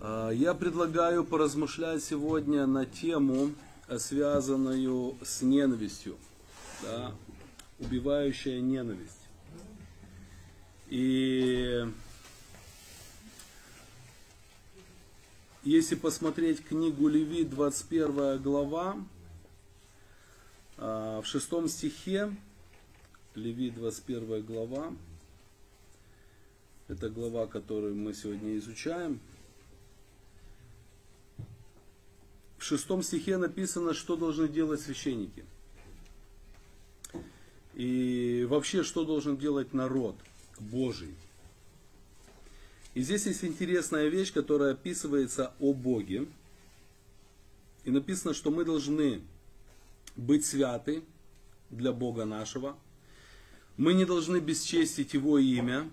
А, Я предлагаю поразмышлять сегодня на тему, связанную с ненавистью, да, убивающая ненависть. И если посмотреть книгу Леви, 21 глава, а, в шестом стихе, Леви, 21 глава, это глава, которую мы сегодня изучаем, в шестом стихе написано, что должны делать священники. И вообще, что должен делать народ Божий. И здесь есть интересная вещь, которая описывается о Боге. И написано, что мы должны быть святы для Бога нашего. Мы не должны бесчестить Его имя.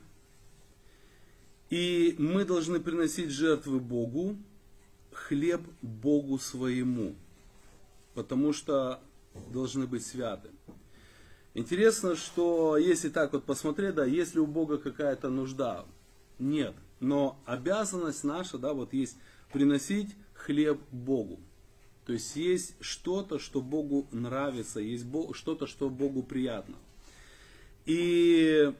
И мы должны приносить жертвы Богу, хлеб Богу своему, потому что должны быть святы. Интересно, что если так вот посмотреть, да, есть ли у Бога какая-то нужда? Нет. Но обязанность наша, да, вот есть приносить хлеб Богу. То есть есть что-то, что Богу нравится, есть что-то, что Богу приятно. И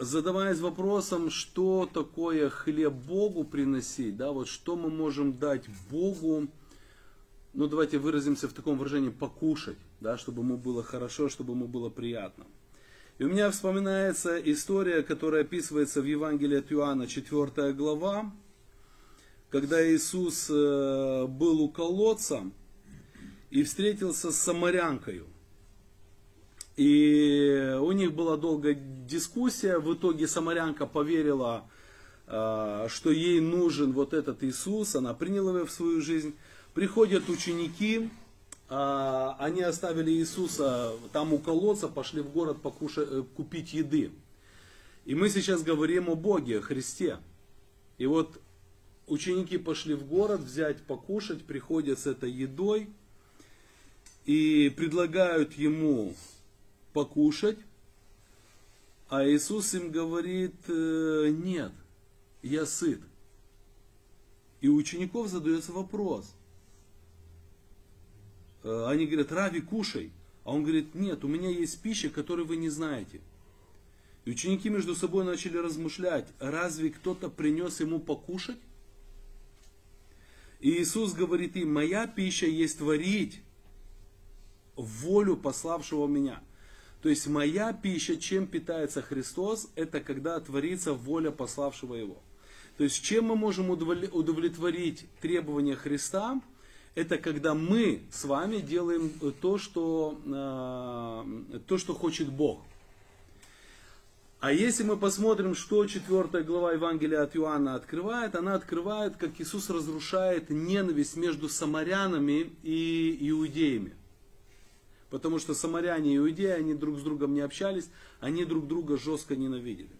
задаваясь вопросом, что такое хлеб Богу приносить, да, вот что мы можем дать Богу, ну давайте выразимся в таком выражении, покушать, да, чтобы ему было хорошо, чтобы ему было приятно. И у меня вспоминается история, которая описывается в Евангелии от Иоанна, 4 глава, когда Иисус э, был у колодца и встретился с самарянкою. И у них была долгая дискуссия. В итоге Самарянка поверила, а, что ей нужен вот этот Иисус. Она приняла его в свою жизнь. Приходят ученики, а, они оставили Иисуса там у колодца, пошли в город покушать, э, купить еды. И мы сейчас говорим о Боге, о Христе. И вот ученики пошли в город взять покушать, приходят с этой едой и предлагают ему покушать, а Иисус им говорит, «Э, нет, я сыт. И у учеников задается вопрос. Э, они говорят, Рави, кушай. А он говорит, нет, у меня есть пища, которую вы не знаете. И ученики между собой начали размышлять, разве кто-то принес ему покушать? И Иисус говорит им, моя пища есть творить волю пославшего меня. То есть моя пища, чем питается Христос, это когда творится воля пославшего Его. То есть чем мы можем удовлетворить требования Христа, это когда мы с вами делаем то, что, э, то, что хочет Бог. А если мы посмотрим, что 4 глава Евангелия от Иоанна открывает, она открывает, как Иисус разрушает ненависть между самарянами и иудеями. Потому что самаряне и иудеи, они друг с другом не общались, они друг друга жестко ненавидели.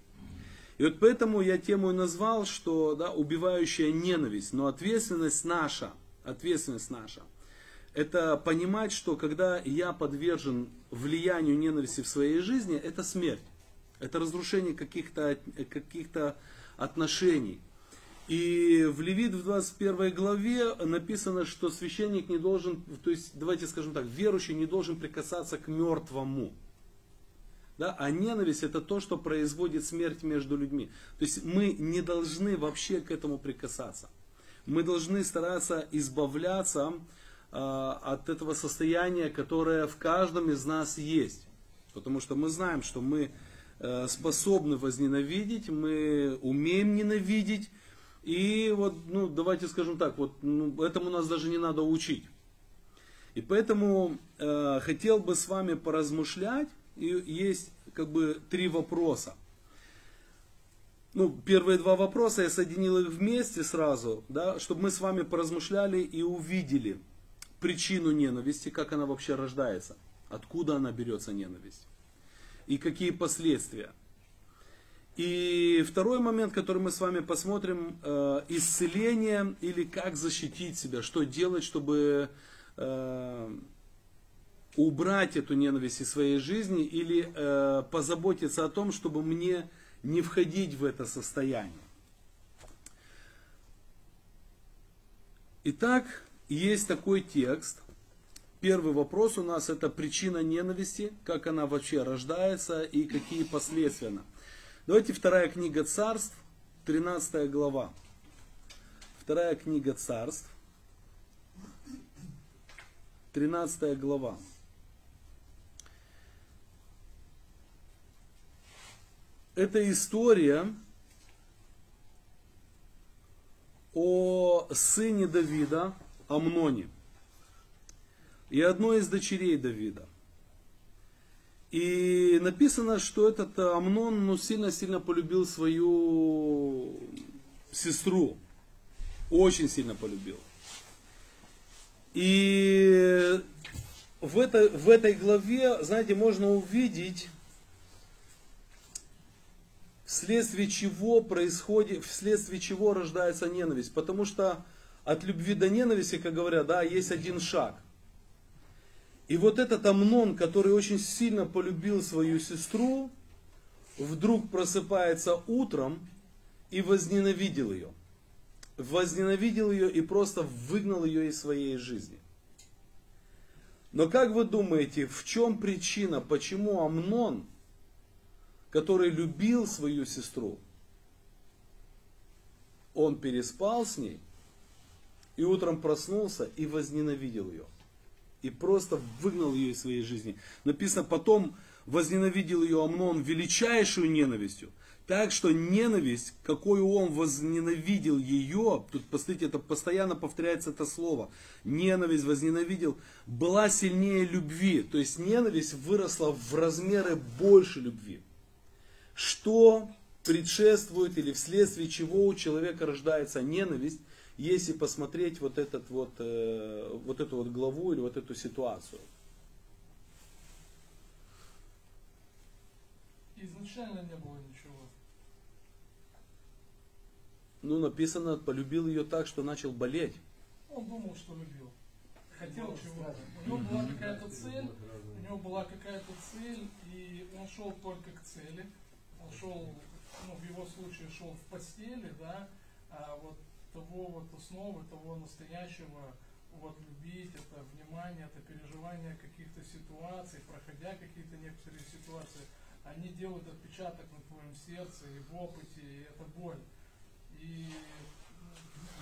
И вот поэтому я тему и назвал, что да, убивающая ненависть, но ответственность наша, ответственность наша, это понимать, что когда я подвержен влиянию ненависти в своей жизни, это смерть, это разрушение каких-то каких отношений. И в Левит в 21 главе написано, что священник не должен, то есть, давайте скажем так, верующий не должен прикасаться к мертвому. Да? А ненависть это то, что производит смерть между людьми. То есть мы не должны вообще к этому прикасаться. Мы должны стараться избавляться э, от этого состояния, которое в каждом из нас есть. Потому что мы знаем, что мы э, способны возненавидеть, мы умеем ненавидеть, и вот, ну, давайте скажем так, вот ну, этому нас даже не надо учить. И поэтому э, хотел бы с вами поразмышлять. И есть как бы три вопроса. Ну, первые два вопроса я соединил их вместе сразу, да, чтобы мы с вами поразмышляли и увидели причину ненависти, как она вообще рождается, откуда она берется ненависть и какие последствия. И второй момент, который мы с вами посмотрим, э, исцеление или как защитить себя, что делать, чтобы э, убрать эту ненависть из своей жизни или э, позаботиться о том, чтобы мне не входить в это состояние. Итак, есть такой текст. Первый вопрос у нас это причина ненависти, как она вообще рождается и какие последствия. Давайте вторая книга царств, 13 глава. Вторая книга царств, 13 глава. Это история о сыне Давида, Амноне, и одной из дочерей Давида. И написано, что этот Амнон ну, сильно-сильно полюбил свою сестру. Очень сильно полюбил. И в, это, в этой главе, знаете, можно увидеть, вследствие чего происходит, вследствие чего рождается ненависть. Потому что от любви до ненависти, как говорят, да, есть один шаг. И вот этот Амнон, который очень сильно полюбил свою сестру, вдруг просыпается утром и возненавидел ее возненавидел ее и просто выгнал ее из своей жизни. Но как вы думаете, в чем причина, почему Амнон, который любил свою сестру, он переспал с ней и утром проснулся и возненавидел ее. И просто выгнал ее из своей жизни. Написано, потом возненавидел ее Амнон величайшую ненавистью. Так что ненависть, какой он возненавидел ее, тут, посмотрите, это постоянно повторяется это слово, ненависть возненавидел, была сильнее любви. То есть ненависть выросла в размеры больше любви. Что предшествует или вследствие чего у человека рождается ненависть, если посмотреть вот, этот вот, э, вот эту вот главу или вот эту ситуацию. Изначально не было ну, написано, полюбил ее так, что начал болеть. Он думал, что любил. Хотел чего-то. У него была какая-то цель, у него была какая-то цель, и он шел только к цели. Он шел, ну, в его случае шел в постели, да, а вот того вот основы, того настоящего, вот любить, это внимание, это переживание каких-то ситуаций, проходя какие-то некоторые ситуации, они делают отпечаток на твоем сердце и в опыте, и это боль.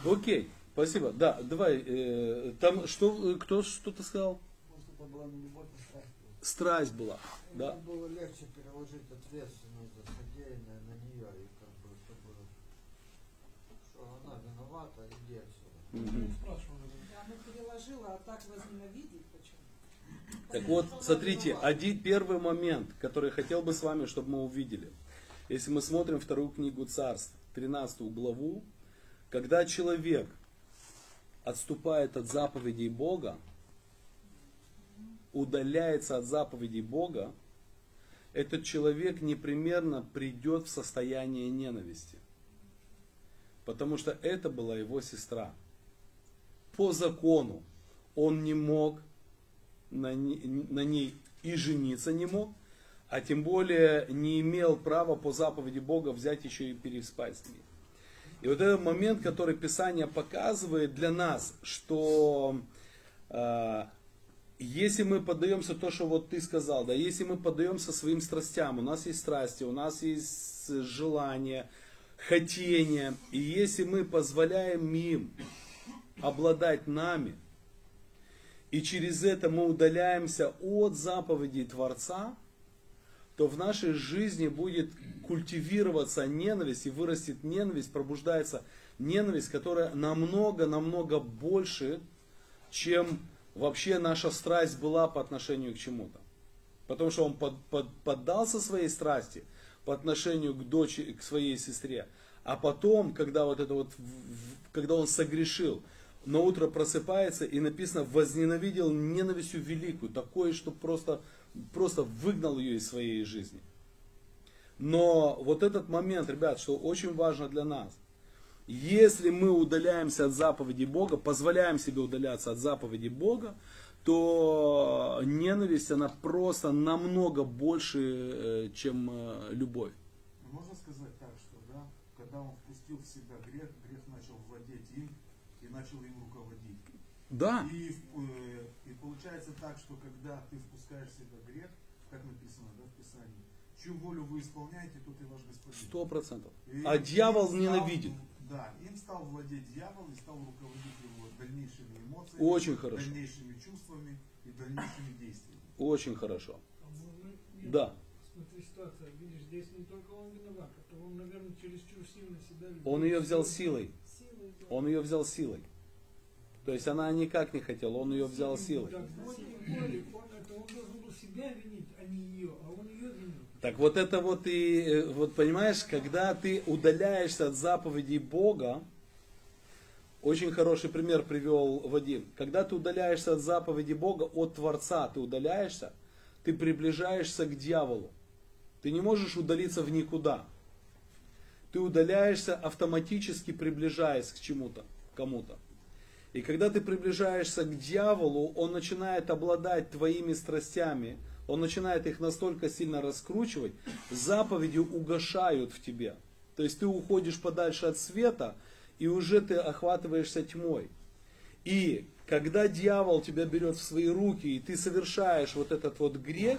Окей, спасибо. Да, давай. Э, там что, кто что-то сказал? Это была не любовь, а страсть. Страсть была, да. было легче переложить ответственность за содеянное на нее, и как бы, чтобы, что она она переложила, а так возненавидеть почему? Так вот, смотрите, один первый момент, который хотел бы с вами, чтобы мы увидели. Если мы смотрим вторую книгу царств, 13 главу, когда человек отступает от заповедей Бога, удаляется от заповедей Бога, этот человек непременно придет в состояние ненависти. Потому что это была его сестра. По закону он не мог на ней и жениться не мог, а тем более не имел права по заповеди Бога взять еще и переспать с ней. И вот этот момент, который Писание показывает для нас, что э, если мы поддаемся то, что вот ты сказал, да, если мы поддаемся своим страстям, у нас есть страсти, у нас есть желание, хотение, и если мы позволяем им обладать нами, и через это мы удаляемся от заповедей Творца, то в нашей жизни будет культивироваться ненависть и вырастет ненависть, пробуждается ненависть, которая намного-намного больше, чем вообще наша страсть была по отношению к чему-то. Потому что он под, под, поддался своей страсти по отношению к дочери, к своей сестре. А потом, когда вот это вот, когда он согрешил, на утро просыпается и написано, возненавидел ненавистью великую, такое, что просто просто выгнал ее из своей жизни. Но вот этот момент, ребят, что очень важно для нас. Если мы удаляемся от заповеди Бога, позволяем себе удаляться от заповеди Бога, то ненависть, она просто намного больше, э, чем э, любовь. Можно сказать так, что да, когда он впустил в себя грех, грех начал владеть им, и начал им руководить. Да, И, э, и получается так, что когда ты впускаешь в себя грех, как написано да, в Писании, чью волю вы исполняете, тот и ваш господин. сто процентов. А дьявол стал- ненавидит. Да, им стал владеть дьявол и стал руководить его дальнейшими эмоциями, Очень хорошо. дальнейшими чувствами и дальнейшими действиями. Очень хорошо. А можно я- Да. Смотри, ситуация, видишь, здесь не только он виноват, а то он, наверное, чересчур сильно себя любит. Он ее взял силой. Силой, да. Он ее взял силой. То есть она никак не хотела, он ее взял силой. Так, вот а а. Так вот это вот и, э, вот понимаешь, когда ты удаляешься от заповедей Бога, очень хороший пример привел Вадим. Когда ты удаляешься от заповеди Бога, от Творца ты удаляешься, ты приближаешься к дьяволу. Ты не можешь удалиться в никуда. Ты удаляешься автоматически, приближаясь к чему-то, кому-то. И когда ты приближаешься к дьяволу, он начинает обладать твоими страстями, он начинает их настолько сильно раскручивать, заповеди угошают в тебе. То есть ты уходишь подальше от света, и уже ты охватываешься тьмой. И когда дьявол тебя берет в свои руки, и ты совершаешь вот этот вот грех,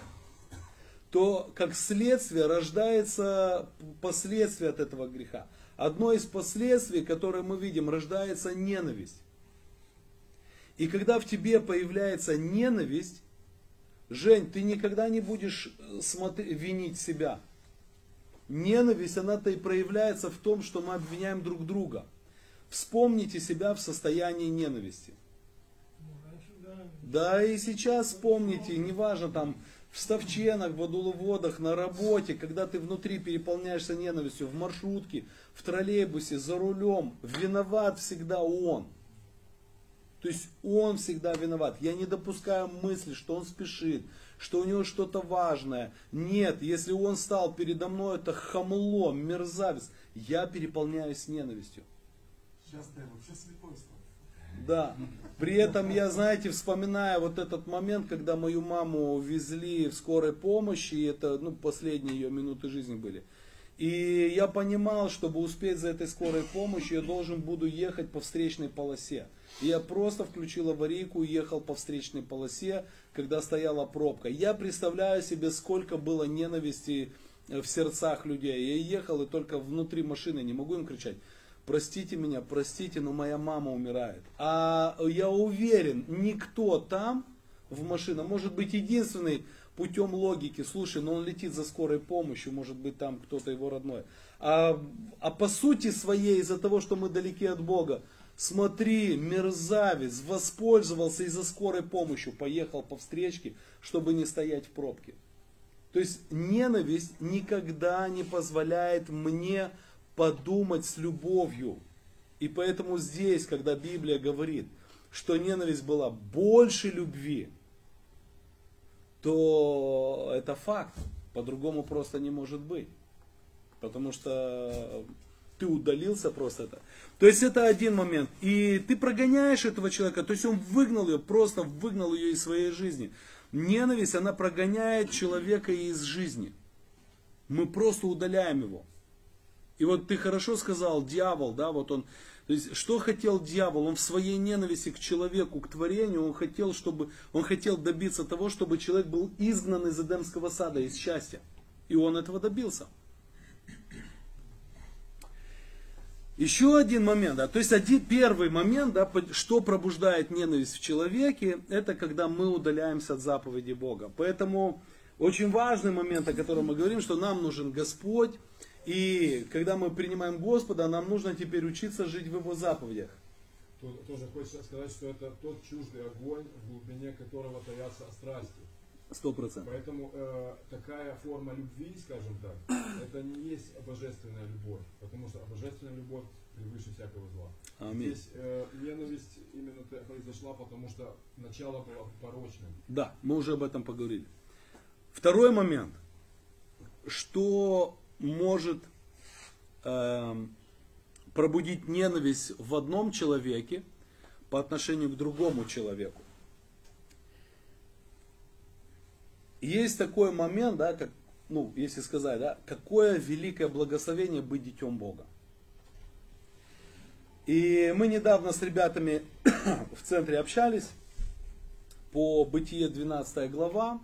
то как следствие рождается последствие от этого греха. Одно из последствий, которое мы видим, рождается ненависть. И когда в тебе появляется ненависть, Жень, ты никогда не будешь э, смотри- винить себя. Ненависть, она-то и проявляется в том, что мы обвиняем друг друга. Вспомните себя в состоянии ненависти. Да. И сейчас вспомните, неважно там в ставченах, в водоловодах, на работе, когда ты внутри переполняешься ненавистью, в маршрутке, в троллейбусе, за рулем, виноват всегда он. То есть он всегда виноват. Я не допускаю мысли, что он спешит, что у него что-то важное. Нет, если он стал передо мной, это хамло, мерзавец. Я переполняюсь ненавистью. Сейчас ты вообще слепой стал. Да. При этом я, знаете, вспоминаю вот этот момент, когда мою маму везли в скорой помощи, и это ну, последние ее минуты жизни были. И я понимал, чтобы успеть за этой скорой помощью, я должен буду ехать по встречной полосе. И я просто включил аварийку ехал по встречной полосе, когда стояла пробка. Я представляю себе, сколько было ненависти э, в сердцах людей. Я ехал и только внутри машины, не могу им кричать, простите меня, простите, но моя мама умирает. А я уверен, никто там в машине, может быть единственный путем логики, слушай, но он летит за скорой помощью, может быть там кто-то его родной. А, а по сути своей, из-за того, что мы далеки от Бога, смотри, мерзавец воспользовался из-за скорой помощью, поехал по встречке, чтобы не стоять в пробке. То есть ненависть никогда не позволяет мне подумать с любовью. И поэтому здесь, когда Библия говорит, что ненависть была больше любви, то это факт. По-другому просто не может быть. Потому что ты удалился просто это. То есть это один момент. И ты прогоняешь этого человека, то есть он выгнал ее, просто выгнал ее из своей жизни. Ненависть, она прогоняет человека из жизни. Мы просто удаляем его. И вот ты хорошо сказал, дьявол, да, вот он, то есть, что хотел дьявол? Он в своей ненависти к человеку, к творению, он хотел, чтобы, он хотел добиться того, чтобы человек был изгнан из Эдемского сада, из счастья. И он этого добился. Еще один момент, да, то есть один, первый момент, да, что пробуждает ненависть в человеке, это когда мы удаляемся от заповеди Бога. Поэтому очень важный момент, о котором мы говорим, что нам нужен Господь, и когда мы принимаем Господа, нам нужно теперь учиться жить в Его заповедях. Тоже хочется сказать, что это тот чуждый огонь, в глубине которого таятся страсти. Сто процентов. Поэтому э, такая форма любви, скажем так, это не есть божественная любовь, потому что божественная любовь превыше всякого зла. Аминь. Здесь э, ненависть именно произошла, потому что начало было порочным. Да, мы уже об этом поговорили. Второй момент. Что может эм, пробудить ненависть в одном человеке по отношению к другому человеку? Есть такой момент, да, как, ну, если сказать, да, какое великое благословение быть детем Бога. И мы недавно с ребятами в центре общались по Бытие 12 глава.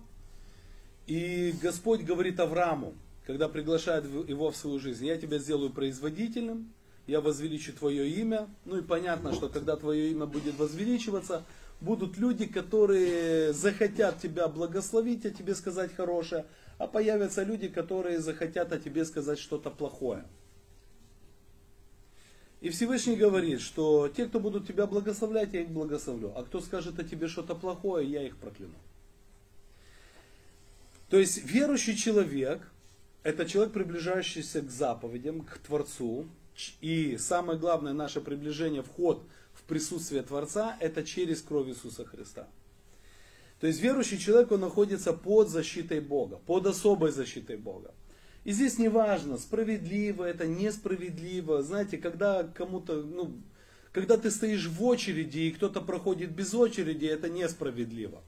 И Господь говорит Аврааму, когда приглашает его в свою жизнь, я тебя сделаю производительным, я возвеличу твое имя. Ну и понятно, что когда твое имя будет возвеличиваться, будут люди, которые захотят тебя благословить, о тебе сказать хорошее, а появятся люди, которые захотят о тебе сказать что-то плохое. И Всевышний говорит, что те, кто будут тебя благословлять, я их благословлю. А кто скажет о тебе что-то плохое, я их прокляну. То есть верующий человек, это человек, приближающийся к заповедям, к Творцу. И самое главное, наше приближение, вход в присутствие Творца, это через кровь Иисуса Христа. То есть верующий человек, он находится под защитой Бога, под особой защитой Бога. И здесь не важно, справедливо это, несправедливо. Знаете, когда кому-то, ну, когда ты стоишь в очереди и кто-то проходит без очереди, это несправедливо.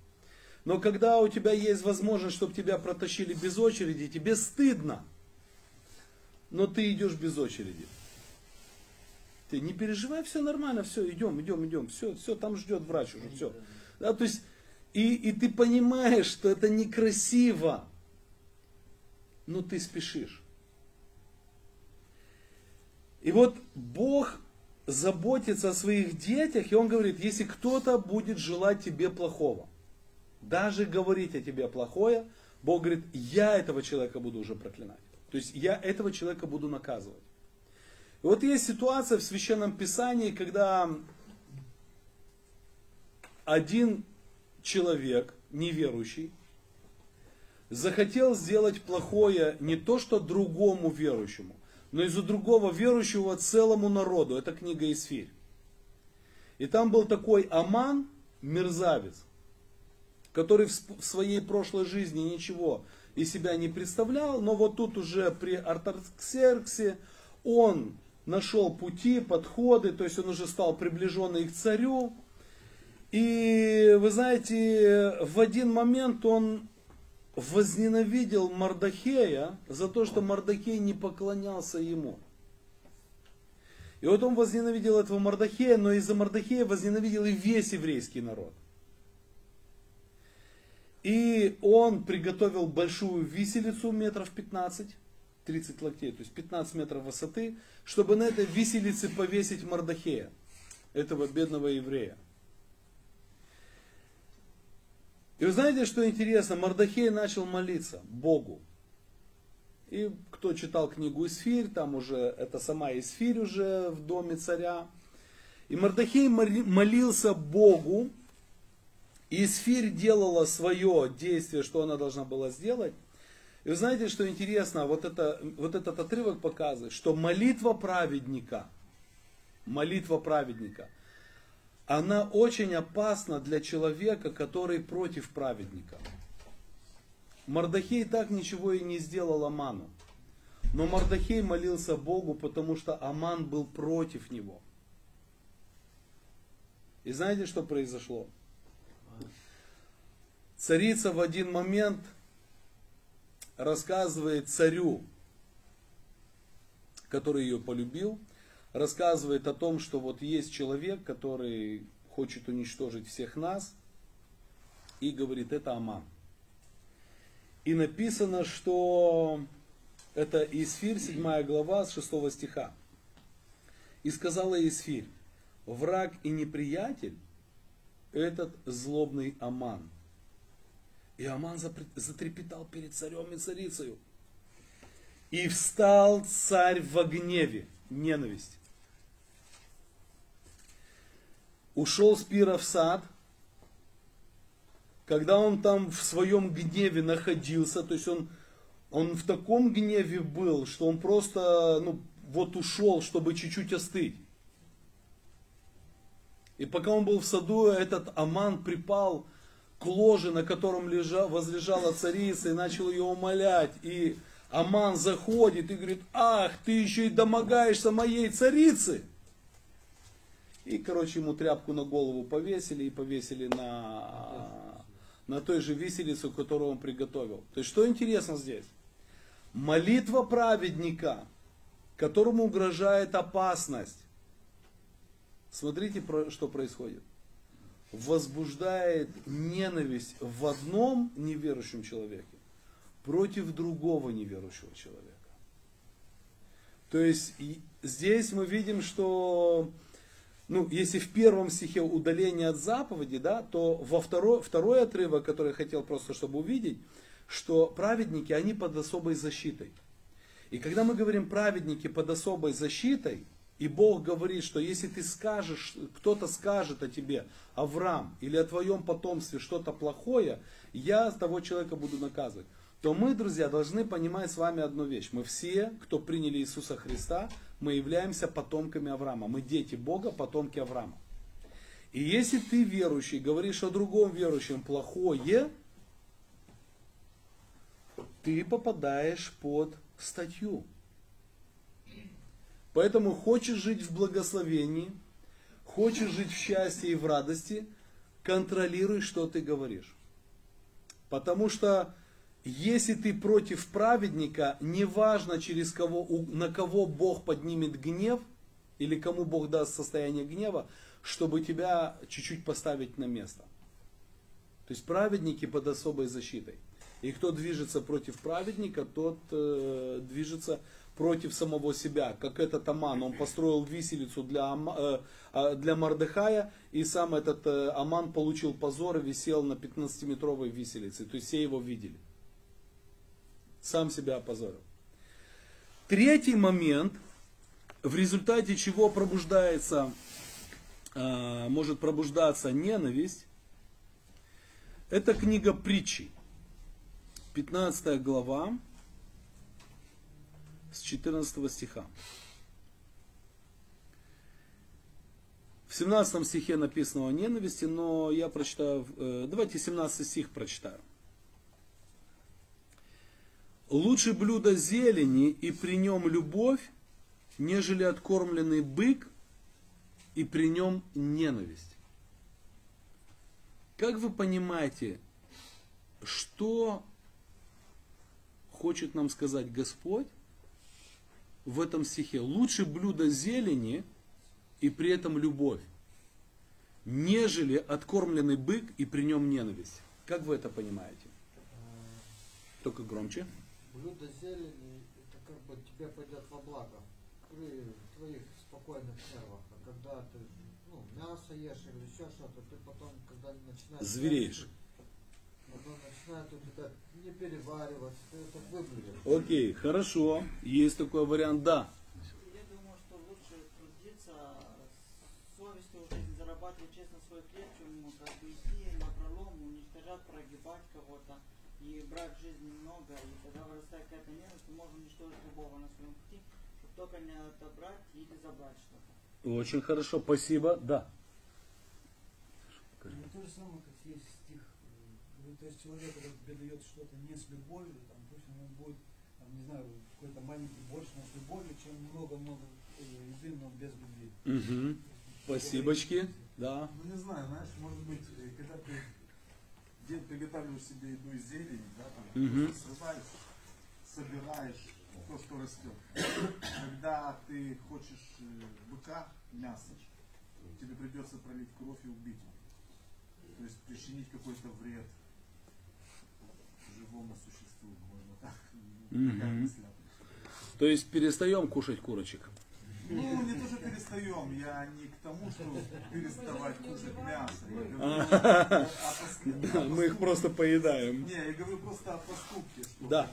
Но когда у тебя есть возможность, чтобы тебя протащили без очереди, тебе стыдно. Но ты идешь без очереди. Ты не переживай, все нормально, все, идем, идем, идем, все, все, там ждет врач уже, все. Да, то есть, и, и ты понимаешь, что это некрасиво но ты спешишь. И вот Бог заботится о своих детях, и Он говорит, если кто-то будет желать тебе плохого, даже говорить о тебе плохое, Бог говорит, я этого человека буду уже проклинать. То есть я этого человека буду наказывать. И вот есть ситуация в Священном Писании, когда один человек, неверующий, захотел сделать плохое не то что другому верующему, но из-за другого верующего целому народу. Это книга Исфирь. И там был такой Аман, мерзавец, который в своей прошлой жизни ничего из себя не представлял, но вот тут уже при Артаксерксе он нашел пути, подходы, то есть он уже стал приближенный к царю. И вы знаете, в один момент он возненавидел Мардахея за то, что Мардахей не поклонялся ему. И вот он возненавидел этого Мардахея, но из-за Мардахея возненавидел и весь еврейский народ. И он приготовил большую виселицу метров 15, 30 локтей, то есть 15 метров высоты, чтобы на этой виселице повесить Мардахея, этого бедного еврея. И вы знаете, что интересно? Мардахей начал молиться Богу. И кто читал книгу Исфирь, там уже, это сама Исфирь уже в доме царя. И Мардахей молился Богу, и Исфирь делала свое действие, что она должна была сделать. И вы знаете, что интересно, вот, это, вот этот отрывок показывает, что молитва праведника, молитва праведника – она очень опасна для человека, который против праведника. Мардахей так ничего и не сделал Аману. Но Мардахей молился Богу, потому что Аман был против него. И знаете, что произошло? Царица в один момент рассказывает царю, который ее полюбил, рассказывает о том, что вот есть человек, который хочет уничтожить всех нас, и говорит, это Аман. И написано, что это Исфирь, 7 глава, с 6 стиха. И сказала Исфирь, враг и неприятель, этот злобный Аман. И Аман затрепетал перед царем и царицею. И встал царь во гневе, ненависть ушел с пира в сад, когда он там в своем гневе находился, то есть он, он в таком гневе был, что он просто ну, вот ушел, чтобы чуть-чуть остыть. И пока он был в саду, этот Аман припал к ложе, на котором лежа, возлежала царица, и начал ее умолять. И Аман заходит и говорит, ах, ты еще и домогаешься моей царицы. И, короче, ему тряпку на голову повесили и повесили на, на той же виселицу, которую он приготовил. То есть, что интересно здесь? Молитва праведника, которому угрожает опасность, смотрите, что происходит. Возбуждает ненависть в одном неверующем человеке против другого неверующего человека. То есть здесь мы видим, что ну, если в первом стихе удаление от заповеди, да, то во второй, второй отрывок, который я хотел просто, чтобы увидеть, что праведники, они под особой защитой. И когда мы говорим праведники под особой защитой, и Бог говорит, что если ты скажешь, кто-то скажет о тебе, Авраам, или о твоем потомстве что-то плохое, я того человека буду наказывать. То мы, друзья, должны понимать с вами одну вещь. Мы все, кто приняли Иисуса Христа, мы являемся потомками Авраама. Мы дети Бога, потомки Авраама. И если ты верующий, говоришь о другом верующем плохое, ты попадаешь под статью. Поэтому хочешь жить в благословении, хочешь жить в счастье и в радости, контролируй, что ты говоришь. Потому что если ты против праведника, неважно через кого, на кого Бог поднимет гнев, или кому Бог даст состояние гнева, чтобы тебя чуть-чуть поставить на место. То есть праведники под особой защитой. И кто движется против праведника, тот э, движется против самого себя. Как этот Аман, он построил виселицу для, э, а, для Мардыхая, и сам этот э, Аман получил позор и висел на 15-метровой виселице. То есть все его видели. Сам себя опозорил. Третий момент, в результате чего пробуждается, э, может пробуждаться ненависть, это книга притчи. 15 глава с 14 стиха. В 17 стихе написано о ненависти, но я прочитаю, э, давайте 17 стих прочитаю. Лучше блюдо зелени и при нем любовь, нежели откормленный бык и при нем ненависть. Как вы понимаете, что хочет нам сказать Господь в этом стихе? Лучше блюдо зелени и при этом любовь, нежели откормленный бык и при нем ненависть. Как вы это понимаете? Только громче. Блюдо зелени, это как бы тебе пойдет во благо при твоих спокойных нервах. А когда ты ну, мясо ешь или еще что-то, ты потом, когда начинаешь... Звереешь. Потом начинает у тебя не перевариваться, ты это выблюдешь. Окей, хорошо. Есть такой вариант, да. Я думаю, что лучше трудиться с совестью в жизни, зарабатывать честно свой хлеб, чем ну, как бы идти на пролом, уничтожать, прогибать кого-то и брать в жизни много. И когда вырастает какая-то ненависть, то можно уничтожить любого на своем пути, чтобы только не отобрать или забрать что-то. Очень хорошо, спасибо, да. Ну, то же самое, как есть стих. э, То есть человек, когда тебе дает что-то не с любовью, там, пусть он будет, там, не знаю, какой-то маленький больше, но с любовью, чем много-много э, еды, но без любви. Угу. Спасибочки, да. Ну не знаю, знаешь, может быть, э, когда ты где приготавливаешь себе еду из зелени, да, там, Мгм. срываешь, собираешь то, что растет. Когда ты хочешь э, быка, мясо, тебе придется пролить кровь и убить. То есть причинить какой-то вред живому существу, можно так. То есть перестаем кушать курочек. Ну, не то, что перестаем, я не к тому, что переставать кушать мясо. Говорю о пос- Да, мы их просто поедаем. Не, я говорю просто о поступке. Да.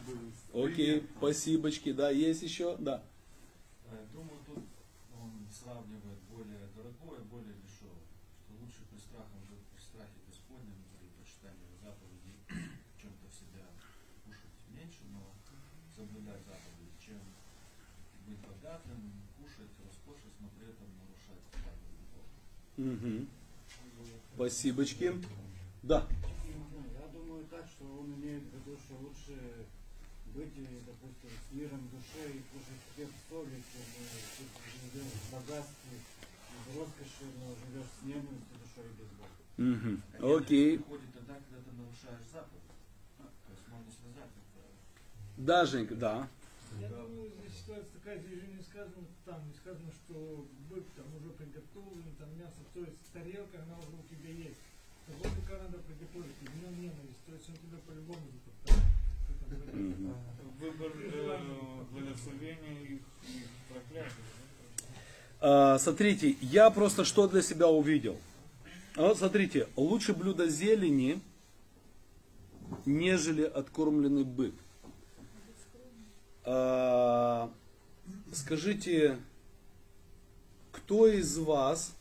Окей, спасибочки, да, есть еще, да. Э, Думаю, тут он сравнивает более дорогое, более дешевое. Что лучше при страхом жить при страхе Господнем, при почитании заповедей, чем-то в себя кушать меньше, но соблюдать заповеди, чем быть богатым, кушать, роскошить, но при этом нарушать заповеди Мгм. Спасибочки. Да. Я думаю так, что он имеет в виду, что лучше быть, допустим, с миром души и кушать хлеб с солью, чем живешь в богатстве, в роскоши, но живешь с ненавистью душой и без Бога. Конечно, Окей. приходит тогда, когда ты нарушаешь заповедь. То есть можно связать это. Да, Женька, да. Я думаю, здесь ситуация такая, здесь же не сказано, там не сказано, что бык там уже приготовлен, там мясо, то есть тарелка, она уже у тебя есть. Того быка надо приготовить, и в нем ненависть, то есть он тебя по-любому. Мгм. Выбор э, благословения и, и проклятия. А, смотрите, я просто что для себя увидел. А Вот смотрите, лучше блюдо зелени, нежели откормленный бык. А, скажите, кто из вас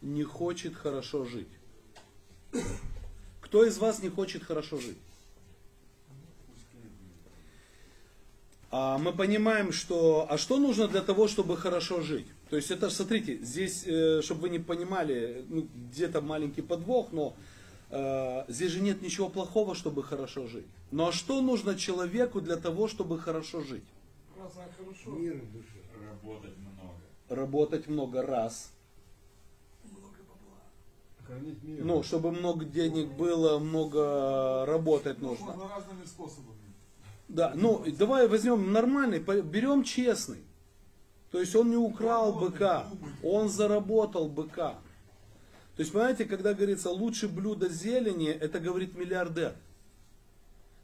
не хочет хорошо жить? Кто из вас не хочет хорошо жить? А мы понимаем, что... А что нужно для того, чтобы хорошо жить? То есть это, смотрите, здесь, э, чтобы вы не понимали, ну, где-то маленький подвох, но здесь же нет ничего плохого, чтобы хорошо жить. Ну а что нужно человеку для того, чтобы хорошо жить? Хорошо. Мир в душе. Работать много. Работать много раз. Ну, чтобы много денег было, много работать нужно. Можно разными способами. Да, ну давай возьмем нормальный, берем честный. То есть он не украл быка, он заработал быка. То есть, понимаете, когда говорится лучше блюдо зелени, это говорит миллиардер.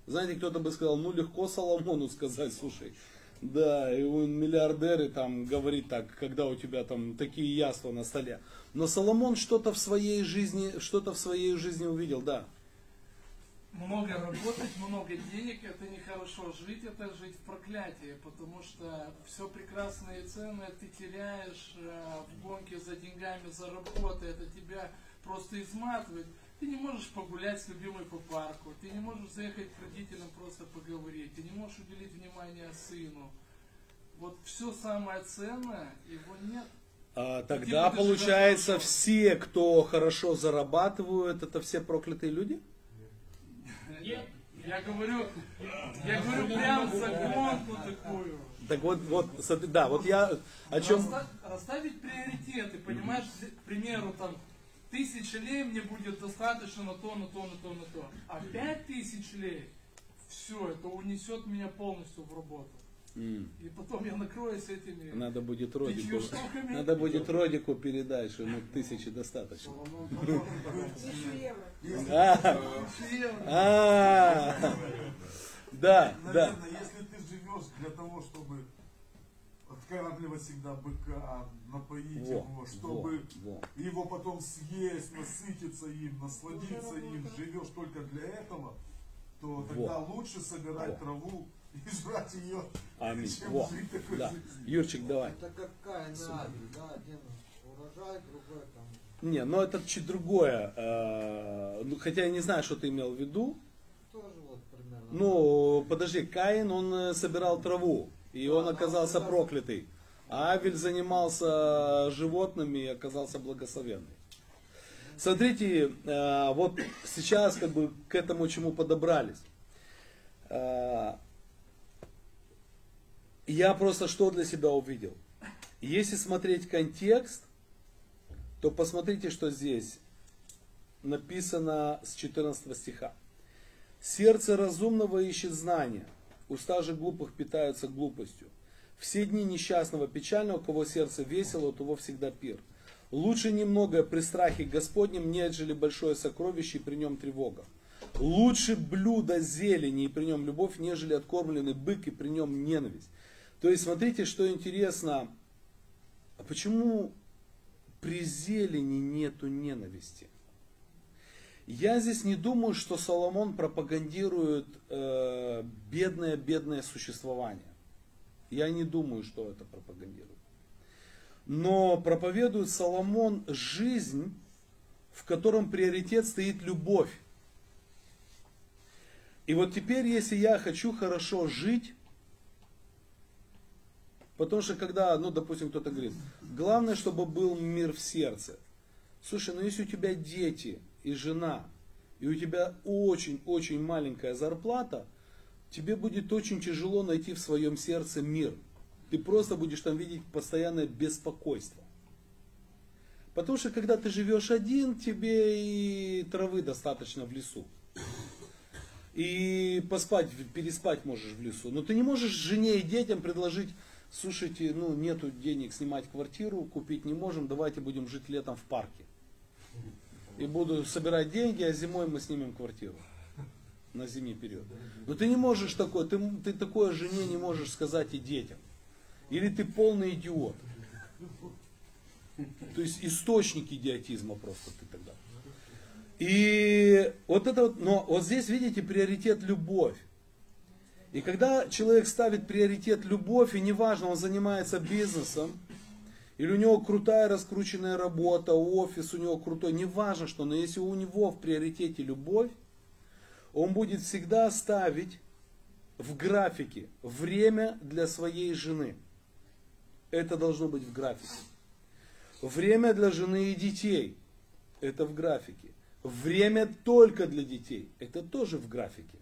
Знаете, кто-то бы сказал, ну легко Соломону сказать, слушай, да, и он миллиардер, и там говорит так, когда у тебя там такие яства на столе. Но Соломон что-то в своей жизни, что-то в своей жизни увидел, да. Много работать, много денег, это нехорошо. Жить это жить в проклятии, потому что все прекрасное и ценное ты теряешь э, в гонке за деньгами, за работой, это тебя просто изматывает. Ты не можешь погулять с любимой по парку, ты не можешь заехать к родителям просто поговорить, ты не можешь уделить внимание сыну. Вот все самое ценное, его нет. А, тогда получается все, кто хорошо зарабатывают, это все проклятые люди? Я говорю, я говорю прям за гонку такую. Так вот, вот, да, вот я о чем... Расста- Расставить приоритеты, понимаешь, к примеру, там, тысяча лей мне будет достаточно на то, на то, на то, на то. А пять тысяч лей, все, это унесет меня полностью в работу. М, И потом я накроюсь этими Надо будет Родику, штуками. надо будет Родику передать, что ему тысячи достаточно. А, а, да, да. Наверное, если ты живешь для того, чтобы откармливать всегда быка, напоить Во, его, чтобы его потом съесть, насытиться им, насладиться им, живешь только для этого, то тогда лучше собирать траву и жрать ее, Аминь. чем Во. жить такой Да. Юрчик, давай. Это как Каин и Авель, да, один урожай, другой там. Не, но это чуть другое. э, ну, Хотя я не знаю, что ты имел в виду. Тоже вот примерно. Ну, подожди, Каин, он э, собирал траву, и он оказался проклятый. А Авель занимался животными и оказался благословенный. Смотрите, э, вот сейчас как бы к этому чему подобрались. Я просто что для себя увидел? Если смотреть контекст, то посмотрите, что здесь написано с 14 стиха. Сердце разумного ищет знания, уста же глупых питаются глупостью. Все дни несчастного печального, у кого сердце весело, у того всегда пир. Лучше немногое при страхе Господнем, нежели большое сокровище, и при нем тревога. Лучше блюдо зелени, и при нем любовь, нежели откормленный бык, и при нем ненависть. То есть, смотрите, что интересно, а почему при зелени нету ненависти? Я здесь не думаю, что Соломон пропагандирует э, бедное-бедное существование. Я не думаю, что это пропагандирует. Но проповедует Соломон жизнь, в котором приоритет стоит любовь. И вот теперь, если я хочу хорошо жить, потому что когда, ну, допустим, кто-то говорит, главное, чтобы был мир в сердце. Слушай, ну если у тебя дети и жена, и у тебя очень-очень маленькая зарплата, тебе будет очень тяжело найти в своем сердце мир. Ты просто будешь там видеть постоянное беспокойство. Потому что когда ты живешь один, тебе и травы достаточно в лесу. и поспать, переспать можешь в лесу. Но ты не можешь жене и детям предложить, слушайте, ну нету денег снимать квартиру, купить не можем, давайте будем жить летом в парке. И буду собирать деньги, а зимой мы снимем квартиру на зимний период. Но ты не можешь такое, ты, ты такое жене не можешь сказать и детям. Или ты полный идиот. То есть источник идиотизма просто ты тогда. И вот это вот, но вот здесь видите приоритет любовь. И когда человек ставит приоритет любовь, и неважно, он занимается бизнесом, или у него крутая раскрученная работа, офис у него крутой, неважно что, но если у него в приоритете любовь, он будет всегда ставить в графике время для своей жены. Это должно быть в графике. Время для жены и детей. Это в графике. Время только для детей. Это тоже в графике.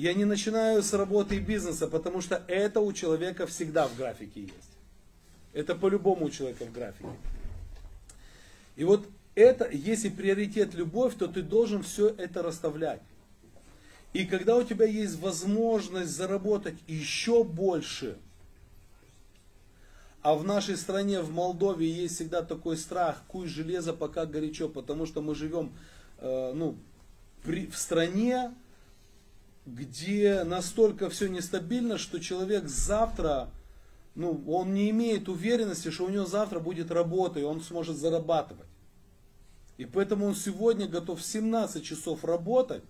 Я не начинаю с работы и бизнеса, потому что это у человека всегда в графике есть. Это по-любому у человека в графике. И вот это, если приоритет любовь, то ты должен все это расставлять. И когда у тебя есть возможность заработать еще больше, а в нашей стране, в Молдове, есть всегда такой страх, куй железо, пока горячо, потому что мы живем э, ну, при, в стране, где настолько все нестабильно, что человек завтра, ну, он не имеет уверенности, что у него завтра будет работа, и он сможет зарабатывать. И поэтому он сегодня готов 17 часов работать,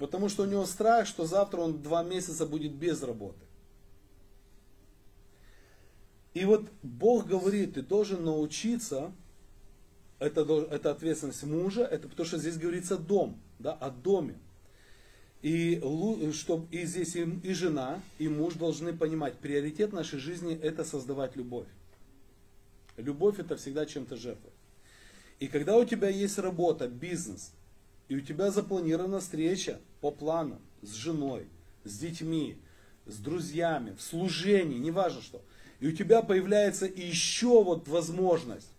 Потому что у него страх, что завтра он два месяца будет без работы. И вот Бог говорит, ты должен научиться, это, это ответственность мужа, это потому что здесь говорится дом, да, о доме. И, что, и здесь и, и жена, и муж должны понимать, приоритет нашей жизни это создавать любовь. Любовь это всегда чем-то жертва. И когда у тебя есть работа, бизнес, и у тебя запланирована встреча по плану с женой, с детьми, с друзьями, в служении, неважно что, и у тебя появляется еще вот возможность,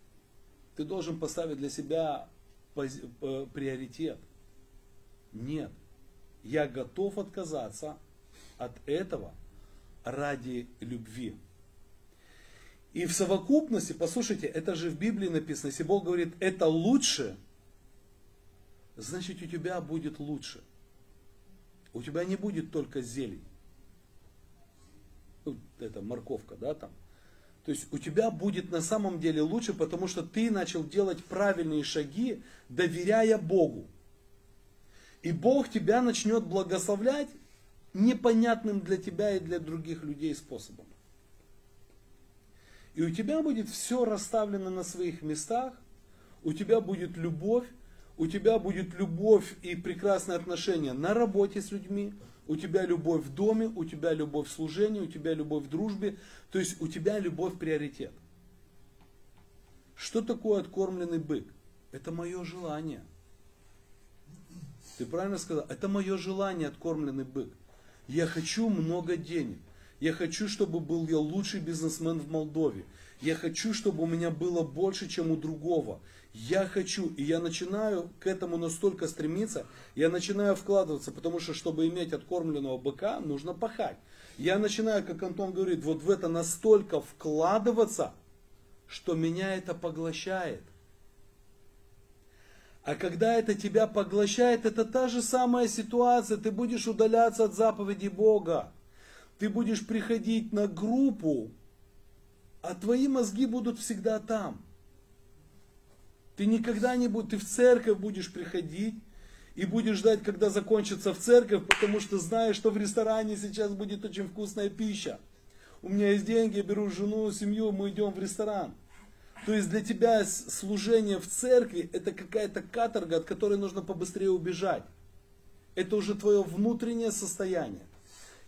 ты должен поставить для себя э, приоритет. Нет, я готов отказаться от этого ради любви. И в совокупности, послушайте, это же в Библии написано, если Бог говорит, это лучше – значит у тебя будет лучше. У тебя не будет только зелень. Ну, это морковка, да, там. То есть у тебя будет на самом деле лучше, потому что ты начал делать правильные шаги, доверяя Богу. И Бог тебя начнет благословлять непонятным для тебя и для других людей способом. И у тебя будет все расставлено на своих местах, у тебя будет любовь, у тебя будет любовь и прекрасные отношения на работе с людьми, у тебя любовь в доме, у тебя любовь в служении, у тебя любовь в дружбе, то есть у тебя любовь приоритет. Что такое откормленный бык? Это мое желание. Ты правильно сказал? Это мое желание, откормленный бык. Я хочу много денег. Я хочу, чтобы был я лучший бизнесмен в Молдове. Я хочу, чтобы у меня было больше, чем у другого. Я хочу, и я начинаю к этому настолько стремиться, я начинаю вкладываться, потому что, чтобы иметь откормленного быка, нужно пахать. Я начинаю, как Антон говорит, вот в это настолько вкладываться, что меня это поглощает. А когда это тебя поглощает, это та же самая ситуация, ты будешь удаляться от заповеди Бога. Ты будешь приходить на группу, а твои мозги будут всегда там. Ты никогда не будешь, ты в церковь будешь приходить и будешь ждать, когда закончится в церковь, потому что знаешь, что в ресторане сейчас будет очень вкусная пища. У меня есть деньги, я беру жену, семью, мы идем в ресторан. То есть для тебя служение в церкви это какая-то каторга, от которой нужно побыстрее убежать. Это уже твое внутреннее состояние.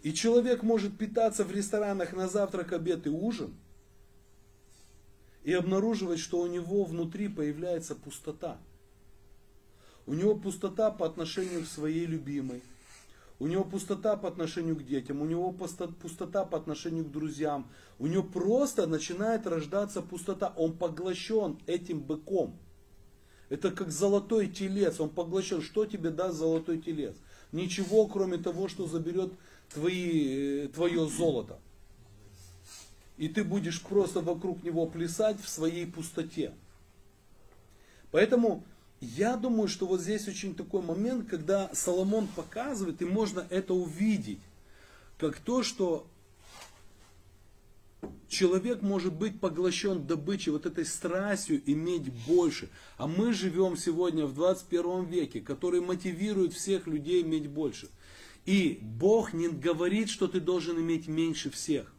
И человек может питаться в ресторанах на завтрак, обед и ужин – и обнаруживать, что у него внутри появляется пустота. У него пустота по отношению к своей любимой. У него пустота по отношению к детям, у него пустота по отношению к друзьям. У него просто начинает рождаться пустота. Он поглощен этим быком. Это как золотой телец, он поглощен. Что тебе даст золотой телец? ничего, кроме того, что заберет твои, э, твое золото. И ты будешь просто вокруг него плясать в своей пустоте. Поэтому я думаю, что вот здесь очень такой момент, когда Соломон показывает, и можно это увидеть, как то, что человек может быть поглощен добычей, вот этой страстью иметь больше. А мы живем сегодня в 21 веке, который мотивирует всех людей иметь больше. И Бог не говорит, что ты должен иметь меньше всех.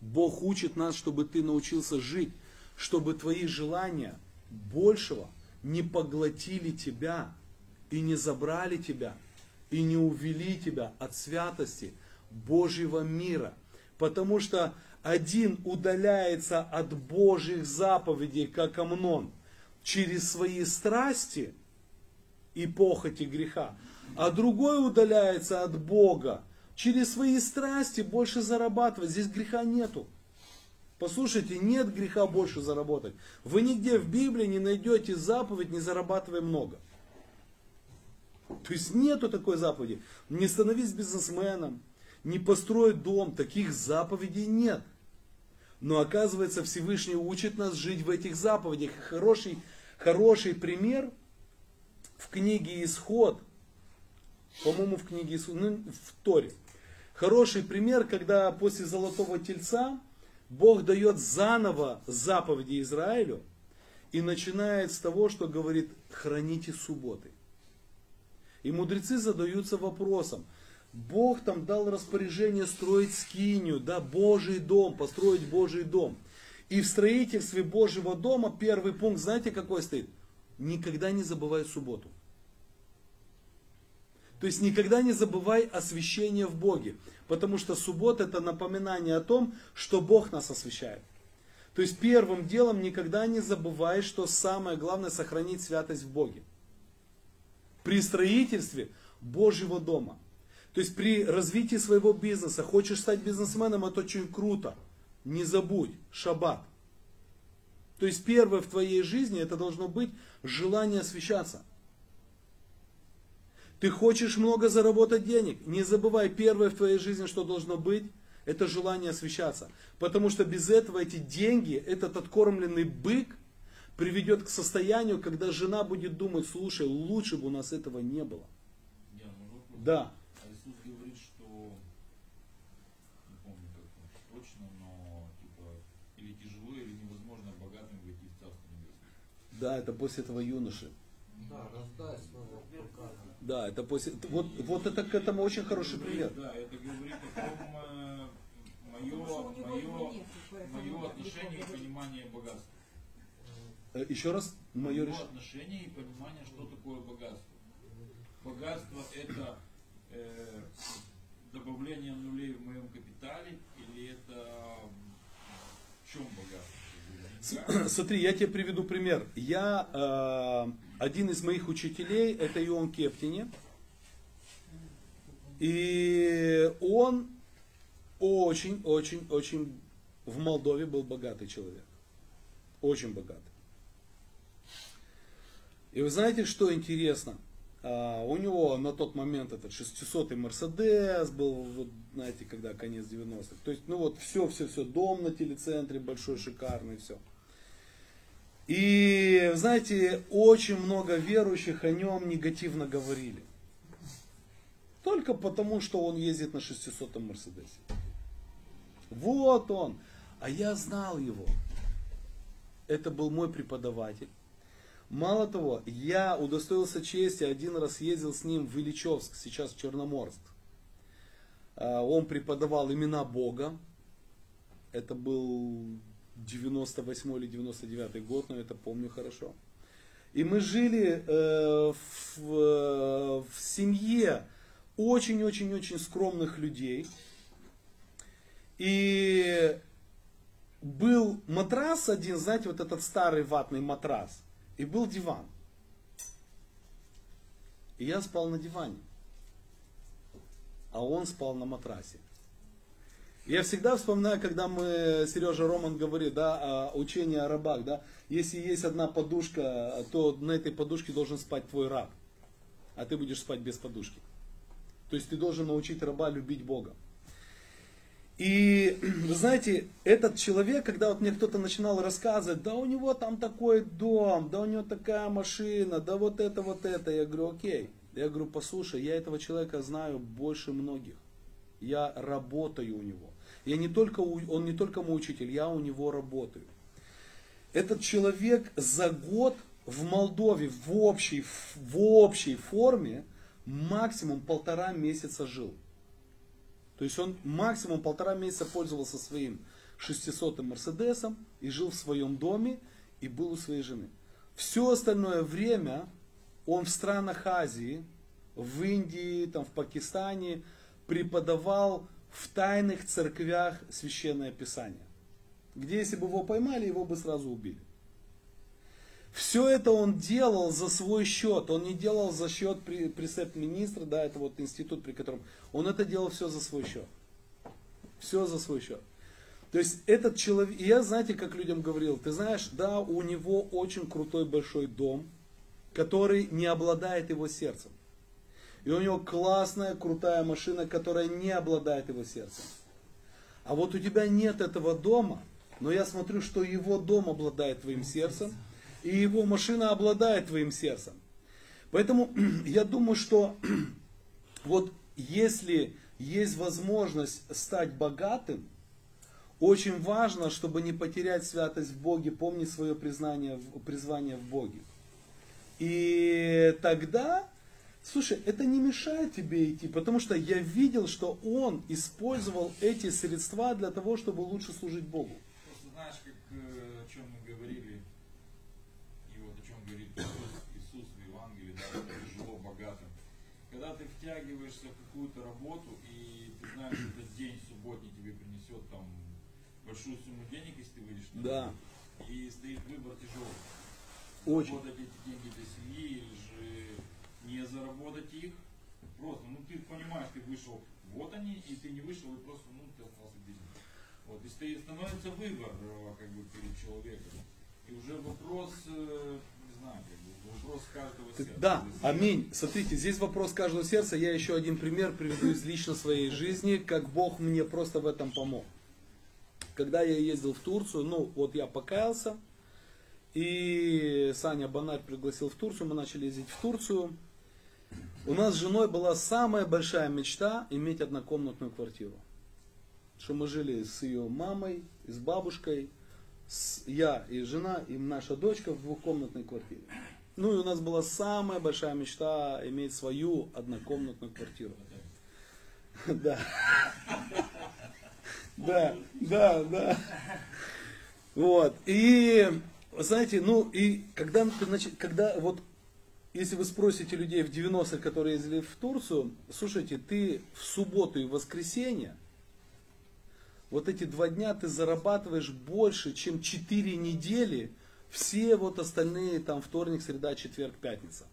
Бог учит нас, чтобы ты научился жить, чтобы твои желания большего не поглотили тебя и не забрали тебя и не увели тебя от святости Божьего мира. Потому что один удаляется от Божьих заповедей, как Амнон, через свои страсти и похоти греха, а другой удаляется от Бога через свои страсти больше зарабатывать. Здесь греха нету. Послушайте, нет греха больше заработать. Вы нигде в Библии не найдете заповедь «не зарабатывай много». То есть нету такой заповеди. Не становись бизнесменом, не построй дом. Таких заповедей нет. Но оказывается Всевышний учит нас жить в этих заповедях. Хороший, хороший пример в книге Исход, по-моему, в книге Исход, ну, в Торе. Хороший пример, когда после Золотого Тельца Бог дает заново заповеди Израилю и начинает с того, что говорит, храните субботы. И мудрецы задаются вопросом, Бог там дал распоряжение строить скинию, да, Божий дом, построить Божий дом. И в строительстве Божьего дома первый пункт, знаете, какой стоит? Никогда не забывай субботу. То есть никогда не забывай освящение в Боге. Потому что суббота это напоминание о том, что Бог нас освящает. То есть первым делом никогда не забывай, что самое главное сохранить святость в Боге. При строительстве Божьего дома. То есть при развитии своего бизнеса, хочешь стать бизнесменом, это очень круто. Не забудь, шаббат. То есть первое в твоей жизни это должно быть желание освящаться. Ты хочешь много заработать денег. Не забывай, первое в твоей жизни, что должно быть, это желание освещаться. Потому что без этого эти деньги, этот откормленный бык, приведет к состоянию, когда жена будет думать, слушай, лучше бы у нас этого не было. Я, ну, вопрос. Да. А Иисус говорит, что, не помню как точно, но типа, или тяжело, или невозможно богатым войти в Царство Небесное. Да, это после этого юноши. Да, раздай свое руками. Да, это после... Вот, вот это к этому очень хороший пример. Да, это говорит о том, э, мое, его мое, отношение и понимание богатства. Э, Еще раз, мое Мое решение. отношение и понимание, что такое богатство. Богатство это э, добавление нулей в моем капитале или это в чем богатство? С- Смотри, я тебе приведу пример. Я, э, один из моих учителей, это Ион Кептине. И он очень-очень-очень в Молдове был богатый человек. Очень богатый. И вы знаете, что интересно? А, у него на тот момент этот 600-й Мерседес был, вот, знаете, когда конец 90-х. То есть, ну вот все, все, все, дом на телецентре большой, шикарный, все. И, знаете, очень много верующих о нем негативно говорили. Только потому, что он ездит на 600-м Мерседесе. Вот он. А я знал его. Это был мой преподаватель. Мало того, я удостоился чести, один раз ездил с ним в Ильичевск, сейчас в Черноморск. А, Он преподавал имена Бога. Это был 98 или 99 год, но это помню хорошо. И мы жили э, в, э, в семье очень-очень-очень скромных людей. И был матрас один, знаете, вот этот старый ватный матрас. И был диван. И я спал на диване. А он спал на матрасе. Я всегда вспоминаю, когда мы, Сережа Роман говорит, да, о учении о рабах, да, если есть одна подушка, то на этой подушке должен спать твой раб, а ты будешь спать без подушки. То есть ты должен научить раба любить Бога. И вы знаете, этот человек, когда вот мне кто-то начинал рассказывать, да у него там такой дом, да у него такая машина, да вот это, вот это, я говорю, окей. Я говорю, послушай, я этого человека знаю больше многих. Я работаю у него. Я не только, он не только мой учитель, я у него работаю. Этот человек за год в Молдове в общей, в общей форме максимум полтора месяца жил. То есть он максимум полтора месяца пользовался своим 600-м Мерседесом и жил в своем доме и был у своей жены. Все остальное время он в странах Азии, в Индии, там, в Пакистане преподавал в тайных церквях священное писание. Где если бы его поймали, его бы сразу убили. Все это он делал за свой счет. Он не делал за счет пресеп-министра, да, это вот институт, при котором... Он это делал все за свой счет. Все за свой счет. То есть этот человек, я знаете, как людям говорил, ты знаешь, да, у него очень крутой большой дом, который не обладает его сердцем. И у него классная, крутая машина, которая не обладает его сердцем. А вот у тебя нет этого дома, но я смотрю, что его дом обладает твоим сердцем, и его машина обладает твоим сердцем. Поэтому я думаю, что вот если есть возможность стать богатым, очень важно, чтобы не потерять святость в Боге, помнить свое признание, призвание в Боге. И тогда, слушай, это не мешает тебе идти, потому что я видел, что он использовал эти средства для того, чтобы лучше служить Богу. Просто знаешь, как э, о чем мы говорили, и вот о чем говорит Иисус, Иисус в Евангелии, да, тяжело богатым. Когда ты втягиваешься в какую-то работу, и ты знаешь, что этот день субботний тебе принесет там большую сумму денег, если ты выйдешь на Да. и стоит выбор тяжелый. Очень. Заработать эти деньги для семьи или не заработать их. Просто, ну ты понимаешь, ты вышел, вот они, и ты не вышел, и просто, ну, ты остался без них. Вот, и стоит, становится выбор, э, как бы, перед человеком. И уже вопрос, э, не знаю, как бы, вопрос каждого сердца. Да, аминь. Смотрите, здесь вопрос каждого сердца. Я еще один пример приведу из лично своей жизни, как Бог мне просто в этом помог. Когда я ездил в Турцию, ну вот я покаялся, и Саня Банарь пригласил в Турцию, мы начали ездить в Турцию. У нас с женой была самая большая мечта иметь однокомнатную квартиру. Что мы жили с ее мамой, с бабушкой, с- я и жена, и наша дочка в двухкомнатной квартире. Ну и у нас была самая большая мечта иметь свою однокомнатную квартиру. Да. Да, да, да. Вот. И, знаете, ну и когда, когда вот, если вы спросите людей в 90-х, которые ездили в Турцию, слушайте, ты в субботу и воскресенье, вот эти два дня ты зарабатываешь больше, чем 4 недели, все вот остальные, там, вторник, среда, четверг, пятница.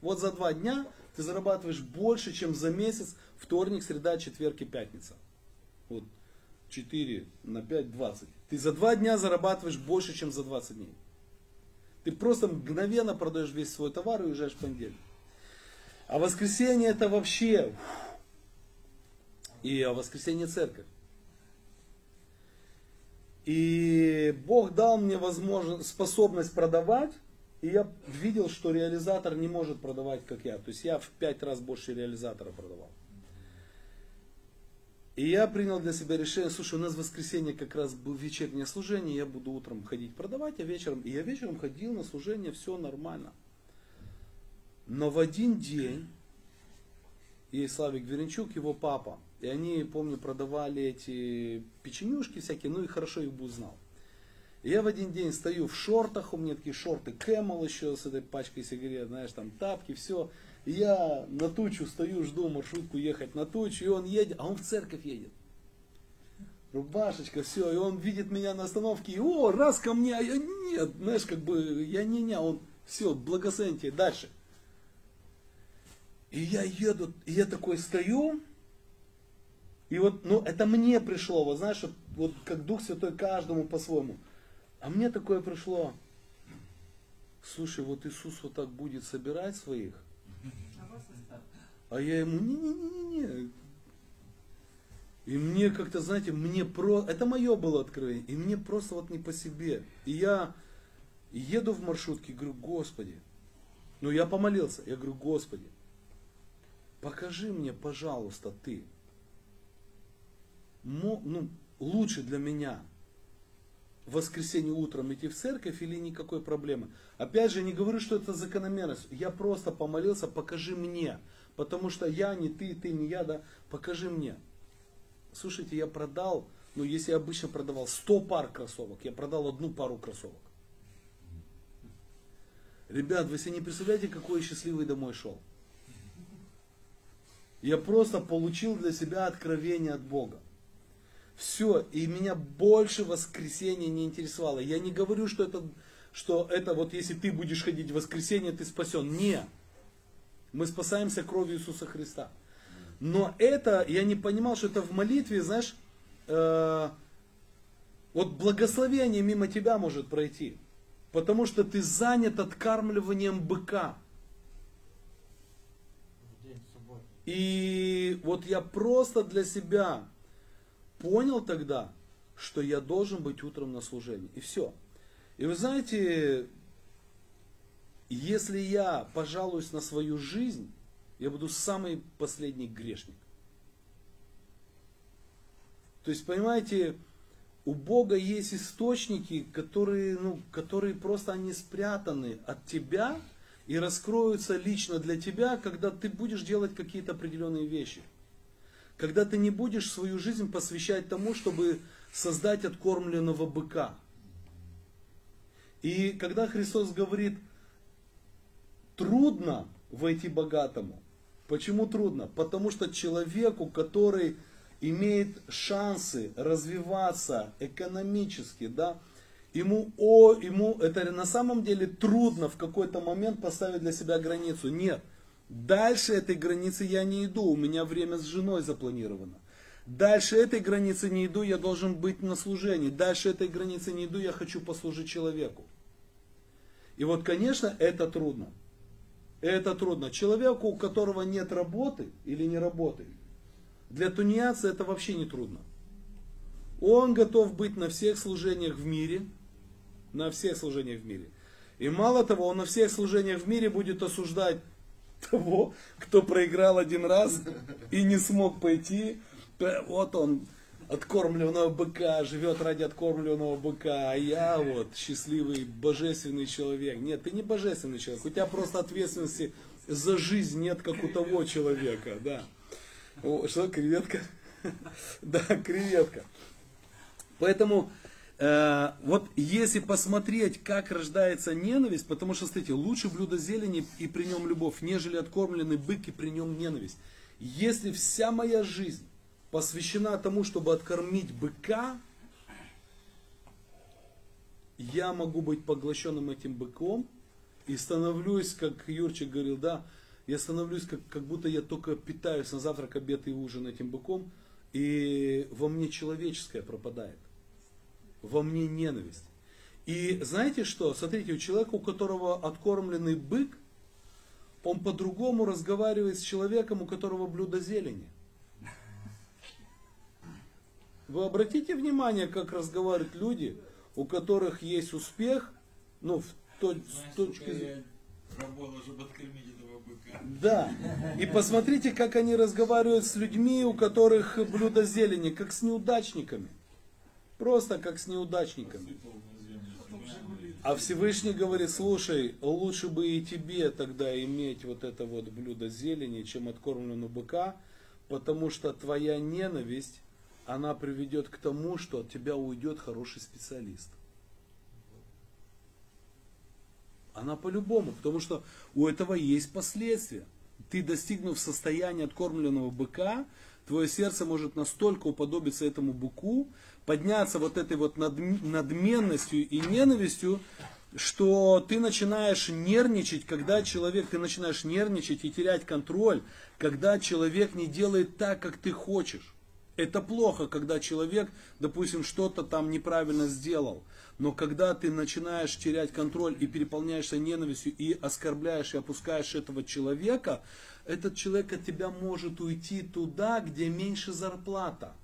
Вот за два дня ты зарабатываешь больше, чем за месяц, вторник, среда, четверг и пятница. Вот 4 на 5, 20. Ты за два дня зарабатываешь больше, чем за 20 дней. Ты просто мгновенно продаешь весь свой товар и уезжаешь в понедельник. А воскресенье это вообще... И а воскресенье церковь. И Бог дал мне возможность, способность продавать, и я видел, что реализатор не может продавать, как я. То есть я в пять раз больше реализатора продавал. И я принял для себя решение, слушай, у нас в воскресенье как раз был вечернее служение, я буду утром ходить продавать, а вечером... И я вечером ходил на служение, все нормально. Но в один день, и Славик Веренчук, его папа, и они, помню, продавали эти печенюшки всякие, ну и хорошо их бы узнал. И я в один день стою в шортах, у меня такие шорты Camel еще с этой пачкой сигарет, знаешь, там тапки, все. Я на тучу стою, жду маршрутку ехать на тучу, и он едет, а он в церковь едет. Рубашечка, все, и он видит меня на остановке, и о, раз ко мне, а я нет, знаешь, как бы, я не не, он, все, благословен тебе, дальше. И я еду, и я такой стою, и вот, ну, это мне пришло, вот знаешь, вот, вот как Дух Святой каждому по-своему. А мне такое пришло, слушай, вот Иисус вот так будет собирать своих, А я ему, не-не-не-не. И мне как-то, знаете, мне про... Это мое было откровение. И мне просто вот не по себе. И я еду в маршрутке, говорю, Господи. Ну, я помолился. Я говорю, Господи, покажи мне, пожалуйста, ты. Мо, ну, лучше для меня в воскресенье утром идти в церковь или никакой проблемы. Опять же, не говорю, что это закономерность. Я просто помолился, покажи мне. Потому что я не ты, ты не я, да, покажи мне. Слушайте, я продал, ну если я обычно продавал 100 пар кроссовок, я продал одну пару кроссовок. Ребят, вы себе не представляете, какой я счастливый домой шел. Я просто получил для себя откровение от Бога. Все, и меня больше воскресенье не интересовало. Я не говорю, что это, что это вот если ты будешь ходить в воскресенье, ты спасен. Нет. Мы спасаемся кровью Иисуса Христа. Но это, я не понимал, что это в молитве, знаешь, э, вот благословение мимо тебя может пройти. Потому что ты занят откармливанием быка. И вот я просто для себя понял тогда, что я должен быть утром на служении. И все. И вы знаете, если я пожалуюсь на свою жизнь, я буду самый последний грешник. То есть, понимаете, у Бога есть источники, которые, ну, которые просто они спрятаны от тебя и раскроются лично для тебя, когда ты будешь делать какие-то определенные вещи. Когда ты не будешь свою жизнь посвящать тому, чтобы создать откормленного быка. И когда Христос говорит, трудно войти богатому, Почему трудно? Потому что человеку, который имеет шансы развиваться экономически, да, ему, о, ему это на самом деле трудно в какой-то момент поставить для себя границу. Нет, дальше этой границы я не иду, у меня время с женой запланировано. Дальше этой границы не иду, я должен быть на служении. Дальше этой границы не иду, я хочу послужить человеку. И вот, конечно, это трудно. Это трудно. Человеку, у которого нет работы или не работы, для тунеядца это вообще не трудно. Он готов быть на всех служениях в мире, на всех служениях в мире. И мало того, он на всех служениях в мире будет осуждать того, кто проиграл один раз и не смог пойти. Вот он, откормленного быка, живет ради откормленного быка, а я вот счастливый, божественный человек. Нет, ты не божественный человек, у тебя просто ответственности за жизнь нет, как у того человека, да. О, что, креветка? Да, креветка. Поэтому, э, вот если посмотреть, как рождается ненависть, потому что, смотрите, лучше блюдо зелени и при нем любовь, нежели откормленный бык и при нем ненависть. Если вся моя жизнь посвящена тому, чтобы откормить быка, я могу быть поглощенным этим быком и становлюсь, как Юрчик говорил, да, я становлюсь, как, как будто я только питаюсь на завтрак, обед и ужин этим быком, и во мне человеческое пропадает, во мне ненависть. И знаете что? Смотрите, у человека, у которого откормленный бык, он по-другому разговаривает с человеком, у которого блюдо зелени. Вы обратите внимание, как разговаривают люди, у которых есть успех, ну, в то, с точки зрения... Да. И посмотрите, как они разговаривают с людьми, у которых блюдо зелени, как с неудачниками. Просто как с неудачниками. А Всевышний говорит, слушай, лучше бы и тебе тогда иметь вот это вот блюдо зелени, чем откормленного быка, потому что твоя ненависть она приведет к тому, что от тебя уйдет хороший специалист. Она по-любому, потому что у этого есть последствия. Ты достигнув состояния откормленного быка, твое сердце может настолько уподобиться этому быку, подняться вот этой вот надменностью и ненавистью, что ты начинаешь нервничать, когда человек, ты начинаешь нервничать и терять контроль, когда человек не делает так, как ты хочешь. Это плохо, когда человек, допустим, что-то там неправильно сделал. Но когда ты начинаешь терять контроль и переполняешься ненавистью и оскорбляешь и опускаешь этого человека, этот человек от тебя может уйти туда, где меньше зарплата.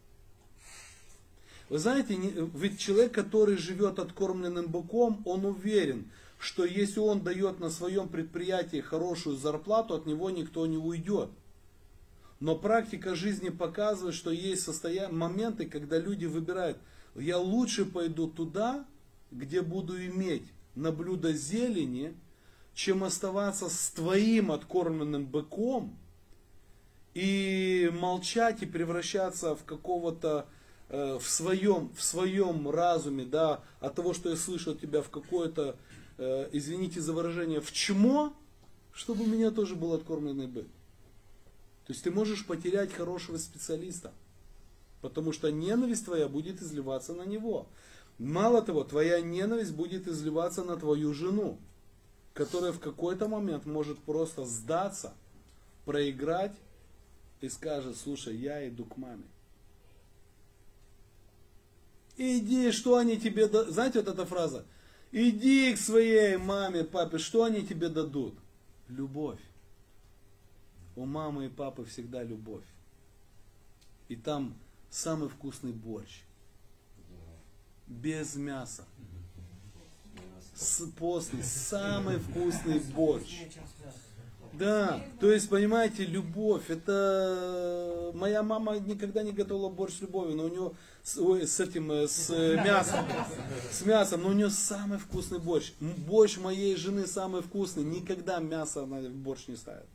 Вы знаете, ведь человек, который живет откормленным быком, он уверен, что если он дает на своем предприятии хорошую зарплату, от него никто не уйдет. Но практика жизни показывает, что есть состоя... моменты, когда люди выбирают, я лучше пойду туда, где буду иметь на блюдо зелени, чем оставаться с твоим откормленным быком и молчать и превращаться в какого-то э, в своем в своем разуме, да, от того, что я слышу от тебя в какое-то, э, извините за выражение, в чмо, чтобы у меня тоже был откормленный бык. То есть ты можешь потерять хорошего специалиста, потому что ненависть твоя будет изливаться на него. Мало того, твоя ненависть будет изливаться на твою жену, которая в какой-то момент может просто сдаться, проиграть и скажет, слушай, я иду к маме. Иди, что они тебе дадут? Знаете вот эта фраза? Иди к своей маме, папе, что они тебе дадут? Любовь. У мамы и папы всегда любовь. И там самый вкусный борщ. Без мяса. С, постный, самый вкусный борщ. Да, то есть, понимаете, любовь, это моя мама никогда не готовила борщ с любовью, но у нее с, ой, с этим, э, с мясом, с мясом, но у нее самый вкусный борщ. Борщ моей жены самый вкусный, никогда мясо она в борщ не ставит.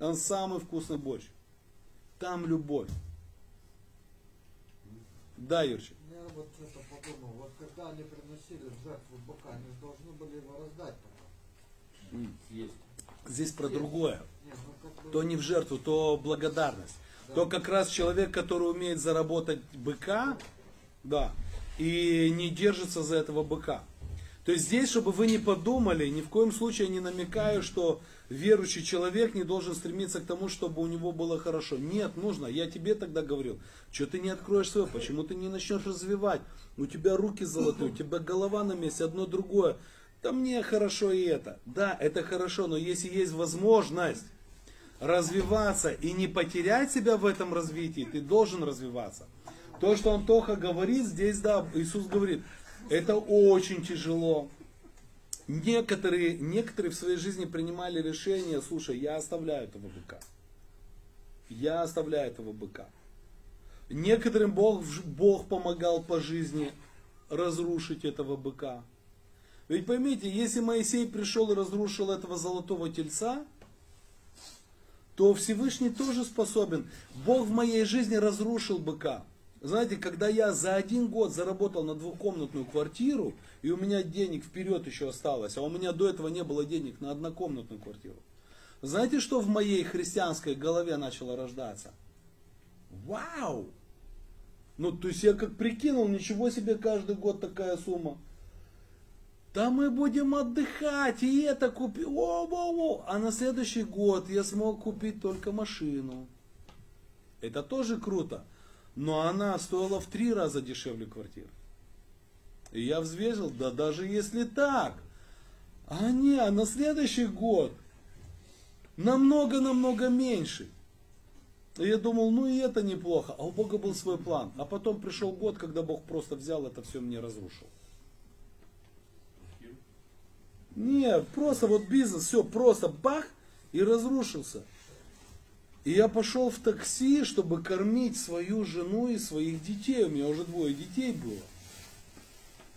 Он самый вкусный борщ. Там любовь. Да, Юрчик? Я вот что-то подумал. Вот когда они приносили в жертву быка, они же должны были его раздать потом. Есть. Здесь про другое. Нет, ну как бы... То не в жертву, то благодарность. То как раз человек, который умеет заработать быка, да, и не держится за этого быка. То есть здесь, чтобы вы не подумали, ни в коем случае не намекаю, что верующий человек не должен стремиться к тому, чтобы у него было хорошо. Нет, нужно. Я тебе тогда говорил, что ты не откроешь свое, почему ты не начнешь развивать. У тебя руки золотые, у тебя голова на месте, одно другое. Да мне хорошо и это. Да, это хорошо, но если есть возможность развиваться и не потерять себя в этом развитии, ты должен развиваться. То, что Антоха говорит, здесь, да, Иисус говорит, это очень тяжело. Некоторые, некоторые в своей жизни принимали решение, слушай, я оставляю этого быка. Я оставляю этого быка. Некоторым Бог, Бог помогал по жизни разрушить этого быка. Ведь поймите, если Моисей пришел и разрушил этого золотого тельца, то Всевышний тоже способен. Бог в моей жизни разрушил быка. Знаете, когда я за один год заработал на двухкомнатную квартиру, и у меня денег вперед еще осталось, а у меня до этого не было денег на однокомнатную квартиру. Знаете, что в моей христианской голове начало рождаться? Вау! Ну, то есть я как прикинул, ничего себе каждый год такая сумма. Да мы будем отдыхать, и это купить. О, о, о. А на следующий год я смог купить только машину. Это тоже круто но она стоила в три раза дешевле квартиры. И я взвесил, да даже если так, а не, а на следующий год намного-намного меньше. И я думал, ну и это неплохо. А у Бога был свой план. А потом пришел год, когда Бог просто взял это все мне разрушил. Нет, просто вот бизнес, все, просто бах и разрушился. И я пошел в такси, чтобы кормить свою жену и своих детей. У меня уже двое детей было.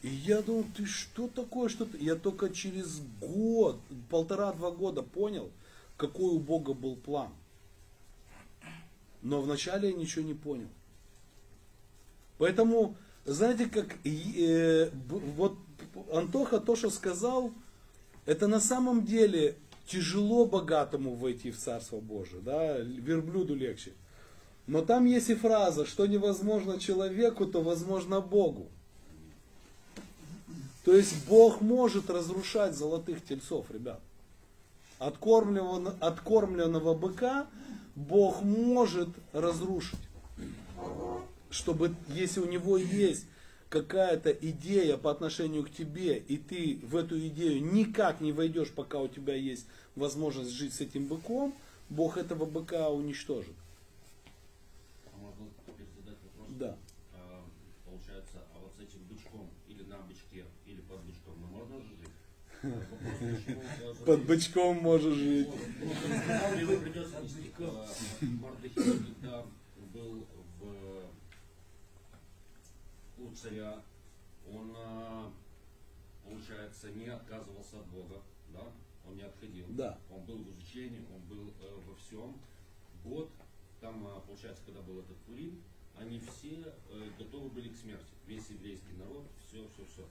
И я думал, ты что такое, что ты? Я только через год, полтора-два года понял, какой у Бога был план. Но вначале я ничего не понял. Поэтому, знаете, как э, вот Антоха то, что сказал, это на самом деле тяжело богатому войти в Царство Божие, да, верблюду легче. Но там есть и фраза, что невозможно человеку, то возможно Богу. То есть Бог может разрушать золотых тельцов, ребят. Откормленного, откормленного быка Бог может разрушить. чтобы если у него есть какая-то идея по отношению к тебе, и ты в эту идею никак не войдешь, пока у тебя есть возможность жить с этим быком, Бог этого быка уничтожит. А можно теперь задать вопрос? Да. А, получается, а вот с этим бычком или на бычке, или под бычком мы можно жить? Под бычком можешь жить. Ну, придется нести. А, Мардахей, когда был в у царя, он, а, получается, не отказывался от Бога, да? Он не отходил. Да. Он был в изучении, он был э, во всем. Год, там, а, получается, когда был этот Пурим, они все э, готовы были к смерти. Весь еврейский народ, все, все, все.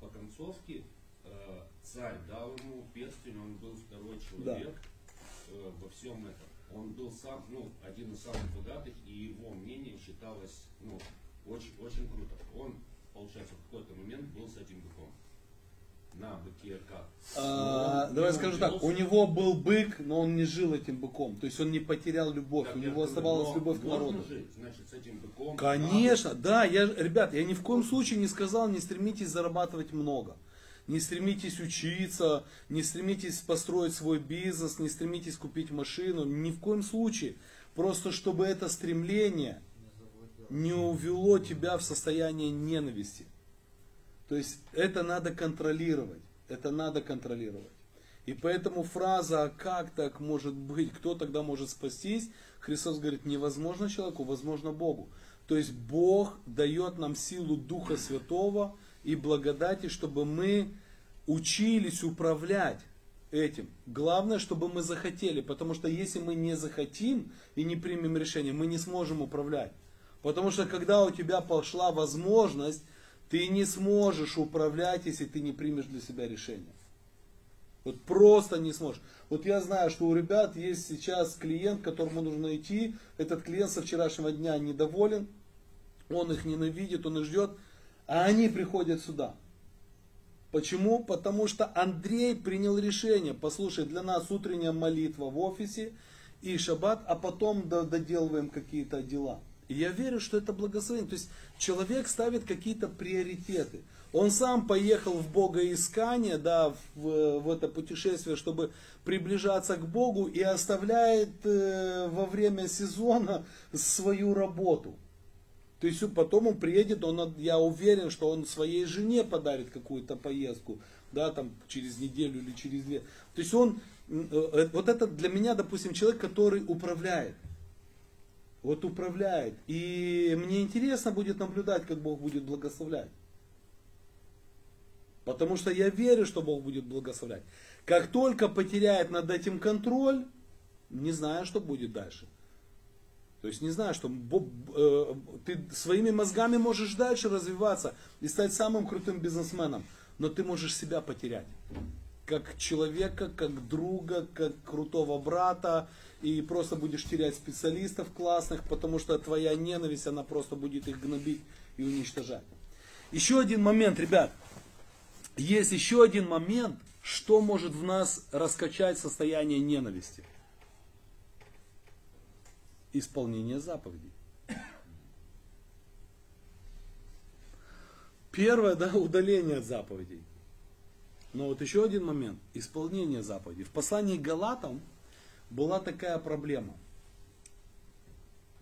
По концовке э, царь дал ему перстень, он был второй человек э, во всем этом. Он был сам, ну, один из самых богатых, и его мнение считалось, ну, очень, очень круто. Он, получается, в какой-то момент был с этим быком. На быке как? А, давай он скажу так, у него был бык, но он не жил этим быком. То есть он не потерял любовь, Как у него оставалась но любовь к народу. жить, значит, с этим быком. Конечно, да, я, ребят, я ни в коем случае не сказал, не стремитесь зарабатывать много. Не стремитесь учиться, не стремитесь построить свой бизнес, не стремитесь купить машину, ни в коем случае. Просто чтобы это стремление не увело тебя в состояние ненависти. То есть это надо контролировать. Это надо контролировать. И поэтому фраза «А как так может быть? Кто тогда может спастись?» Христос говорит, невозможно человеку, возможно Богу. То есть Бог дает нам силу Духа Святого и благодати, чтобы мы учились управлять этим. Главное, чтобы мы захотели, потому что если мы не захотим и не примем решение, мы не сможем управлять. Потому что когда у тебя пошла возможность, ты не сможешь управлять, если ты не примешь для себя решение. Вот просто не сможешь. Вот я знаю, что у ребят есть сейчас клиент, к которому нужно идти. Этот клиент со вчерашнего дня недоволен, он их ненавидит, он их ждет, а они приходят сюда. Почему? Потому что Андрей принял решение, послушай, для нас утренняя молитва в офисе и шаббат, а потом до- доделываем какие-то дела. И я верю, что это благословение. То есть человек ставит какие-то приоритеты. Он сам поехал в богоискание, да, в, в это путешествие, чтобы приближаться к Богу и оставляет э, во время сезона свою работу. То есть потом он приедет, он, я уверен, что он своей жене подарит какую-то поездку, да, там через неделю или через две. То есть он, э, вот это для меня, допустим, человек, который управляет. Вот управляет. И мне интересно будет наблюдать, как Бог будет благословлять. Потому что я верю, что Бог будет благословлять. Как только потеряет над этим контроль, не знаю, что будет дальше. То есть не знаю, что Бог- э, ты своими мозгами можешь дальше развиваться и стать самым крутым бизнесменом, но ты можешь себя потерять. Как человека, как друга, как крутого брата, и просто будешь терять специалистов классных, потому что твоя ненависть, она просто будет их гнобить и уничтожать. Еще один момент, ребят. Есть еще один момент, что может в нас раскачать состояние ненависти. Исполнение заповедей. Первое, да, удаление от заповедей. Но вот еще один момент, исполнение заповедей. В послании к Галатам была такая проблема.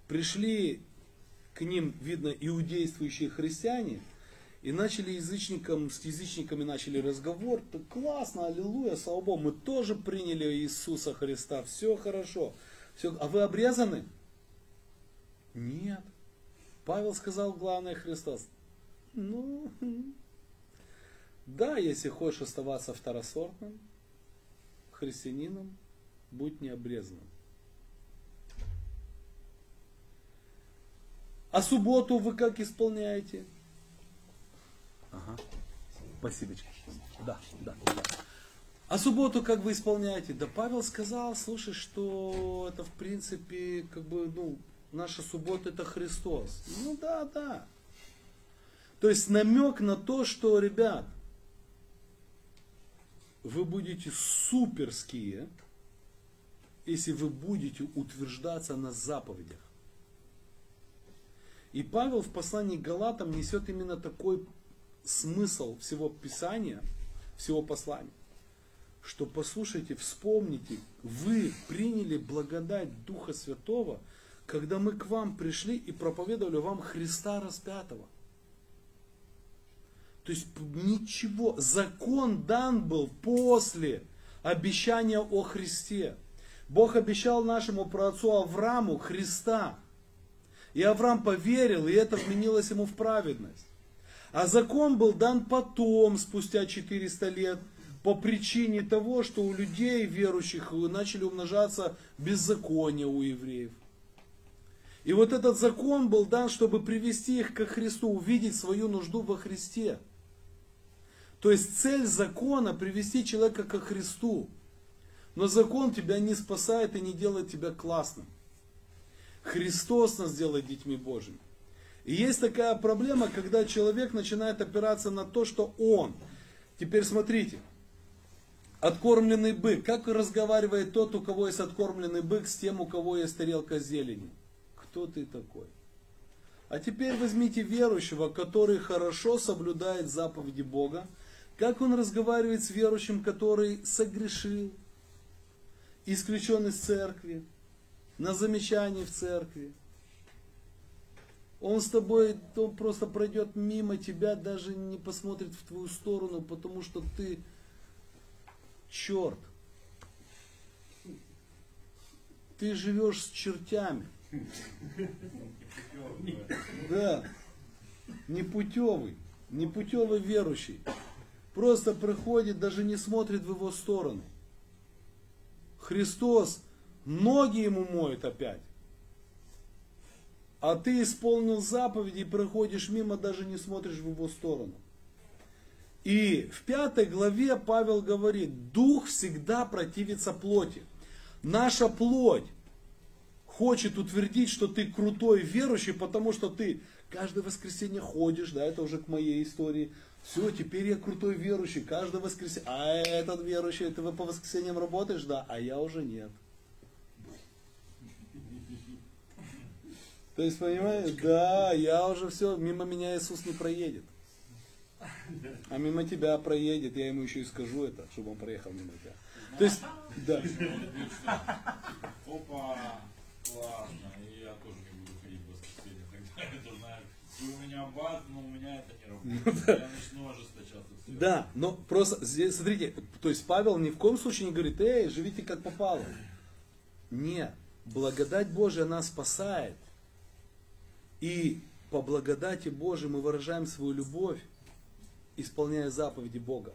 Пришли к ним, видно, иудействующие христиане, и начали язычникам, с язычниками начали разговор. Так классно, аллилуйя, слава Богу, мы тоже приняли Иисуса Христа, все хорошо. Все, а вы обрезаны? Нет. Павел сказал главное Христос. Ну, да, если хочешь оставаться второсортным христианином, будь необрезанным. А субботу вы как исполняете? Ага. Спасибо. Да, да, да. А субботу как вы исполняете? Да Павел сказал, слушай, что это в принципе, как бы, ну, наша суббота это Христос. Ну да, да. То есть намек на то, что, ребят, вы будете суперские, если вы будете утверждаться на заповедях. И Павел в послании к Галатам несет именно такой смысл всего Писания, всего послания. Что послушайте, вспомните, вы приняли благодать Духа Святого, когда мы к вам пришли и проповедовали вам Христа распятого. То есть ничего, закон дан был после обещания о Христе. Бог обещал нашему праотцу Аврааму Христа. И Авраам поверил, и это вменилось ему в праведность. А закон был дан потом, спустя 400 лет, по причине того, что у людей верующих начали умножаться беззакония у евреев. И вот этот закон был дан, чтобы привести их ко Христу, увидеть свою нужду во Христе. То есть цель закона привести человека ко Христу. Но закон тебя не спасает и не делает тебя классным. Христос нас делает детьми Божьими. И есть такая проблема, когда человек начинает опираться на то, что он. Теперь смотрите. Откормленный бык. Как разговаривает тот, у кого есть откормленный бык, с тем, у кого есть тарелка зелени? Кто ты такой? А теперь возьмите верующего, который хорошо соблюдает заповеди Бога. Как он разговаривает с верующим, который согрешил, исключен из церкви, на замечании в церкви. Он с тобой, он просто пройдет мимо тебя, даже не посмотрит в твою сторону, потому что ты черт. Ты живешь с чертями. Да. Непутевый. Непутевый верующий. Просто проходит, даже не смотрит в его сторону. Христос ноги ему моет опять. А ты исполнил заповеди и проходишь мимо, даже не смотришь в его сторону. И в пятой главе Павел говорит, дух всегда противится плоти. Наша плоть хочет утвердить, что ты крутой верующий, потому что ты каждое воскресенье ходишь, да, это уже к моей истории. Все, теперь я крутой верующий, каждое воскресенье. А этот верующий, ты по воскресеньям работаешь, да, а я уже нет. То есть, понимаете, да, я уже все, мимо меня Иисус не проедет. А мимо тебя проедет, я ему еще и скажу это, чтобы он проехал мимо тебя. То есть, да. Опа, классно, и я тоже не буду ходить в воскресенье, тогда это у меня бат, но у меня это не работает. Я начну ожесточаться. Все. Да, но просто здесь, смотрите, то есть Павел ни в коем случае не говорит, эй, живите как попало. Нет, благодать Божия нас спасает. И по благодати Божией мы выражаем свою любовь, исполняя заповеди Бога.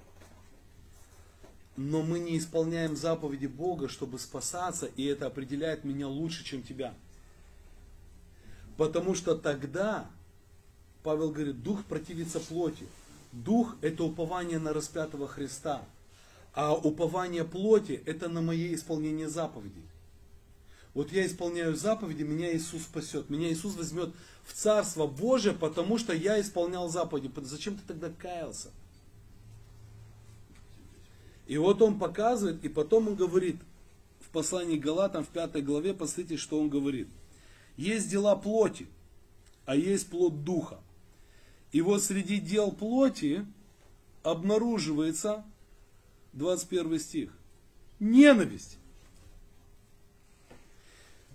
Но мы не исполняем заповеди Бога, чтобы спасаться, и это определяет меня лучше, чем тебя. Потому что тогда, Павел говорит, дух противится плоти. Дух это упование на распятого Христа. А упование плоти это на мое исполнение заповедей. Вот я исполняю заповеди, меня Иисус спасет. Меня Иисус возьмет в Царство Божие, потому что я исполнял заповеди. Зачем ты тогда каялся? И вот он показывает, и потом он говорит, в послании Галатам, в пятой главе, посмотрите, что он говорит. Есть дела плоти, а есть плод духа. И вот среди дел плоти обнаруживается 21 стих. Ненависть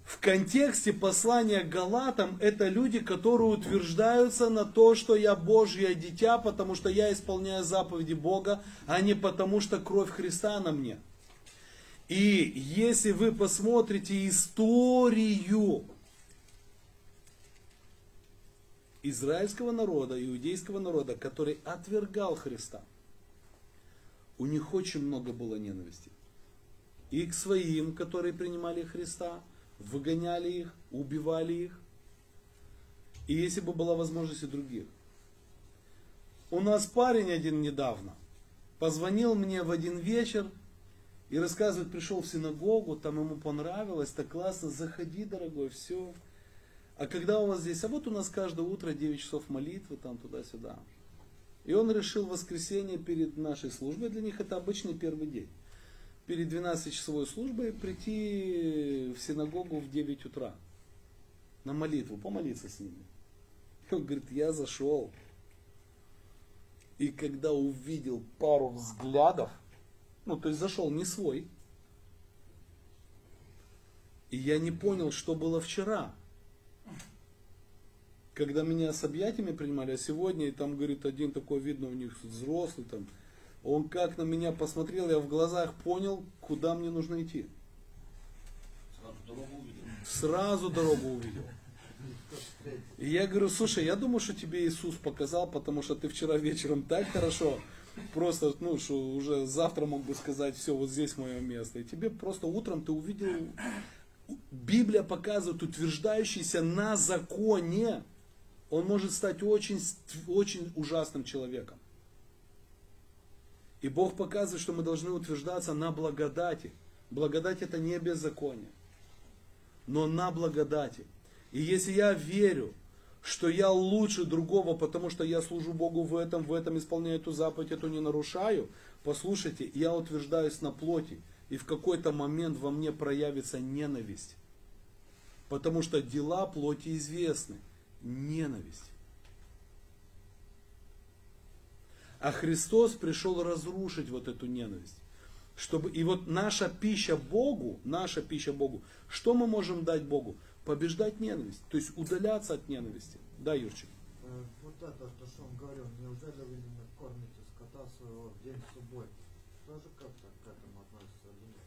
в контексте послания Галатам это люди, которые утверждаются на то, что я Божье дитя, потому что я исполняю заповеди Бога, а не потому что кровь Христа на мне. И если вы посмотрите историю израильского народа, иудейского народа, который отвергал Христа, у них очень много было ненависти. И к своим, которые принимали Христа, выгоняли их, убивали их. И если бы была возможность и других. У нас парень один недавно позвонил мне в один вечер и рассказывает, пришел в синагогу, там ему понравилось, так классно, заходи, дорогой, все. А когда у вас здесь? А вот у нас каждое утро 9 часов молитвы, там туда-сюда. И он решил воскресенье перед нашей службой, для них это обычный первый день перед 12-часовой службой прийти в синагогу в 9 утра на молитву, помолиться с ними. Он говорит, я зашел. И когда увидел пару взглядов, ну, то есть зашел не свой, и я не понял, что было вчера. Когда меня с объятиями принимали, а сегодня, и там, говорит, один такой, видно, у них взрослый там, он как на меня посмотрел, я в глазах понял, куда мне нужно идти. Сразу дорогу увидел. Сразу дорогу увидел. И я говорю, слушай, я думаю, что тебе Иисус показал, потому что ты вчера вечером так хорошо, просто, ну, что уже завтра мог бы сказать, все, вот здесь мое место. И тебе просто утром ты увидел, Библия показывает, утверждающийся на законе, он может стать очень, очень ужасным человеком. И Бог показывает, что мы должны утверждаться на благодати. Благодать это не беззаконие, но на благодати. И если я верю, что я лучше другого, потому что я служу Богу в этом, в этом исполняю эту заповедь, эту не нарушаю, послушайте, я утверждаюсь на плоти, и в какой-то момент во мне проявится ненависть. Потому что дела плоти известны. Ненависть. А Христос пришел разрушить вот эту ненависть. Чтобы, и вот наша пища Богу, наша пища Богу, что мы можем дать Богу? Побеждать ненависть, то есть удаляться от ненависти. Да, Юрчик? Э, Вот это, то, что он говорил, неужели вы не кормите скота своего в день субботы? Тоже как-то к этому относится или нет?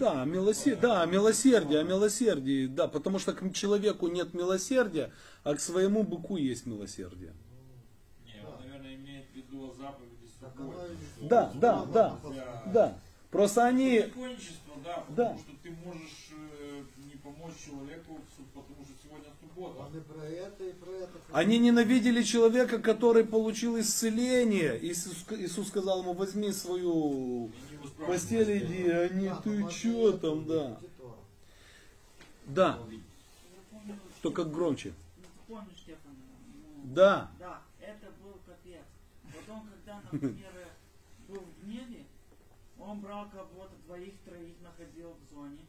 Да, милосердие, да, милосердие, о милосердии, да, потому что к человеку нет милосердия, а к своему быку есть милосердие. Не, он, наверное, имеет в виду заповеди что Да, да, да, нельзя- да. Просто они, Законничество, да, потому Да. что ты можешь э, не помочь человеку, потому что сегодня суббота. Он и про это, и про это. они ненавидели человека, который получил исцеление. Иисус, Иисус сказал ему, возьми свою Воспрашивай. постель, иди, они, Да, ты это там, да. Да, только громче. Ну, помнишь, Стефан? ну, Да. Да, это был капец. Потом, когда, например, был в гневе, он брал кого-то, двоих-троих находил в зоне,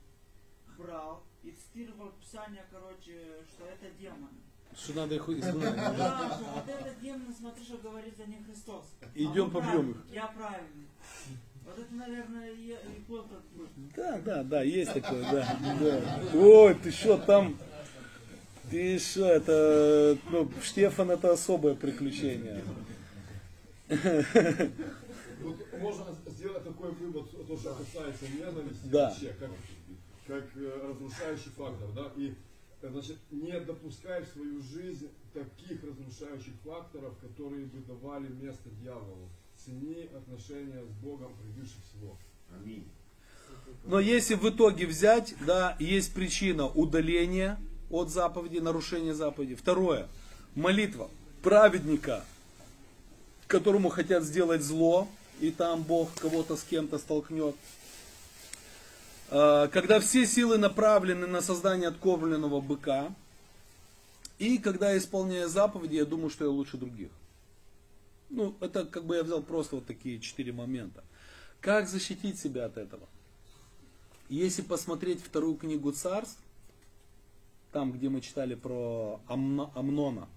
брал и цитировал Писание, короче, что это демоны. Что надо их изгнать. Да, что вот это демоны, смотри, что говорит за них Христос. Идем А побьем их. Я правильный. Вот это, наверное, и, и был тот путь. Да, да, да, есть такое, да. да. Ой, ты что там? Ты что, это, ну, Штефан это особое приключение. Вот можно сделать такой вывод, то, что касается ненависти Да. вообще, как, как э, разрушающий фактор, да, и э, значит, не допускай в свою жизнь таких разрушающих факторов, которые бы давали место дьяволу. Цени отношения с Богом превыше всего. Аминь. Но если в итоге взять, да, есть причина удаления от заповеди, нарушения заповеди. Второе, молитва праведника, которому хотят сделать зло, и там Бог кого-то с кем-то столкнет. А, Когда все силы направлены на создание откормленного быка, и когда я исполняю заповеди, я думаю, что я лучше других. Ну, это как бы я взял просто вот такие четыре момента. Как защитить себя от этого? Если посмотреть вторую книгу царств, там, где мы читали про Амно- Амнона,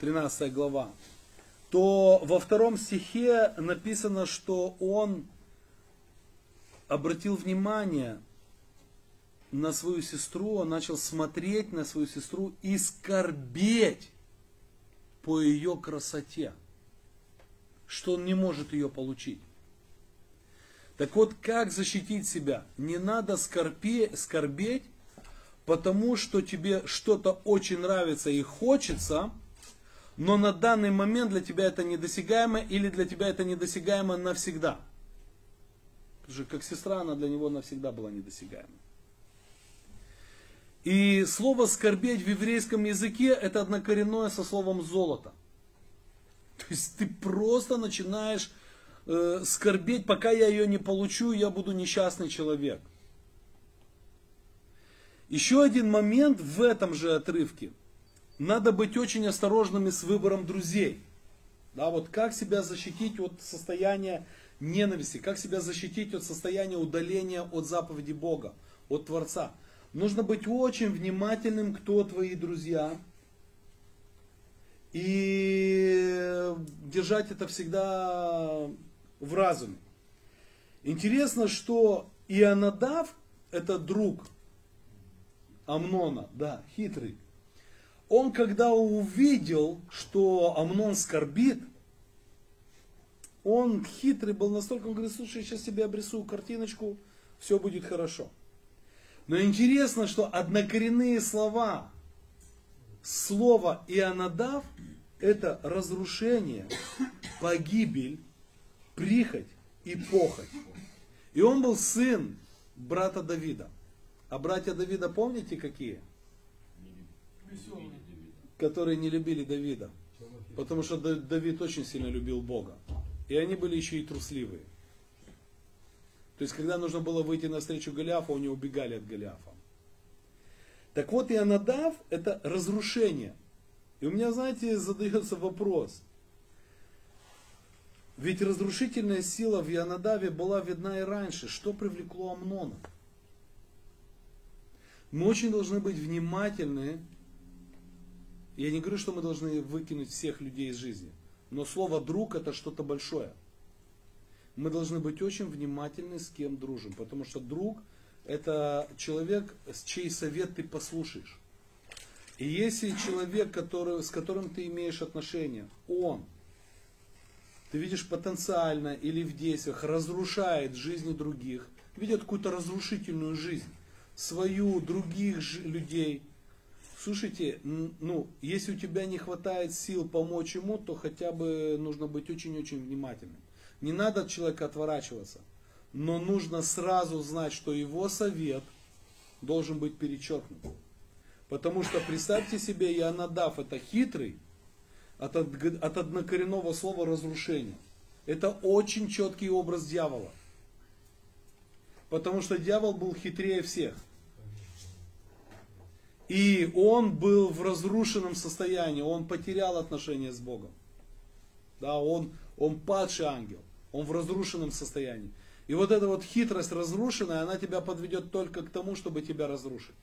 13 глава, то во втором стихе написано, что он обратил внимание на свою сестру, он начал смотреть на свою сестру и скорбеть по ее красоте, что он не может ее получить. Так вот, как защитить себя? Не надо скорпе, скорбеть, потому что тебе что-то очень нравится и хочется, но на данный момент для тебя это недосягаемо или для тебя это недосягаемо навсегда. Потому что как сестра, она для него навсегда была недосягаема. И слово скорбеть в еврейском языке это однокоренное со словом золото. То есть ты просто начинаешь э, скорбеть, пока я ее не получу, я буду несчастный человек. Еще один момент в этом же отрывке. Надо быть очень осторожными с выбором друзей. Да, вот как себя защитить от состояния ненависти, как себя защитить от состояния удаления от заповеди Бога, от Творца. Нужно быть очень внимательным, кто твои друзья. И держать это всегда в разуме. Интересно, что Ионадав, это друг Амнона, да, хитрый. Он когда увидел, что Амнон скорбит, он хитрый был настолько, он говорит, слушай, я сейчас тебе обрисую картиночку, все будет хорошо. Но интересно, что однокоренные слова, слово Ионадав, это разрушение, погибель, прихоть и похоть. И он был сын брата Давида. А братья Давида помните какие? Которые не любили Давида. Потому что Да- Давид очень сильно любил Бога. И они были еще и трусливые. То есть, когда нужно было выйти навстречу Голиафу, они убегали от Голиафа. Так вот, Ионадав – это разрушение. И у меня, знаете, задается вопрос. Ведь разрушительная сила в Ионадаве была видна и раньше. Что привлекло Амнона? Мы очень должны быть внимательны. Я не говорю, что мы должны выкинуть всех людей из жизни. Но слово друг это что-то большое. Мы должны быть очень внимательны, с кем дружим. Потому что друг это человек, с чей совет ты послушаешь. И если человек, который, с которым ты имеешь отношения, он, ты видишь потенциально или в действиях, разрушает жизни других, ведет какую-то разрушительную жизнь, свою, других людей. Слушайте, ну, если у тебя не хватает сил помочь ему, то хотя бы нужно быть очень-очень внимательным. Не надо от человека отворачиваться, но нужно сразу знать, что его совет должен быть перечеркнут. Потому что представьте себе, Ионадав это хитрый, от, от однокоренного слова разрушение. Это очень четкий образ дьявола. Потому что дьявол был хитрее всех. И он был в разрушенном состоянии, он потерял отношения с Богом. Да, он, он падший ангел, он в разрушенном состоянии. И вот эта вот хитрость разрушенная, она тебя подведет только к тому, чтобы тебя разрушить.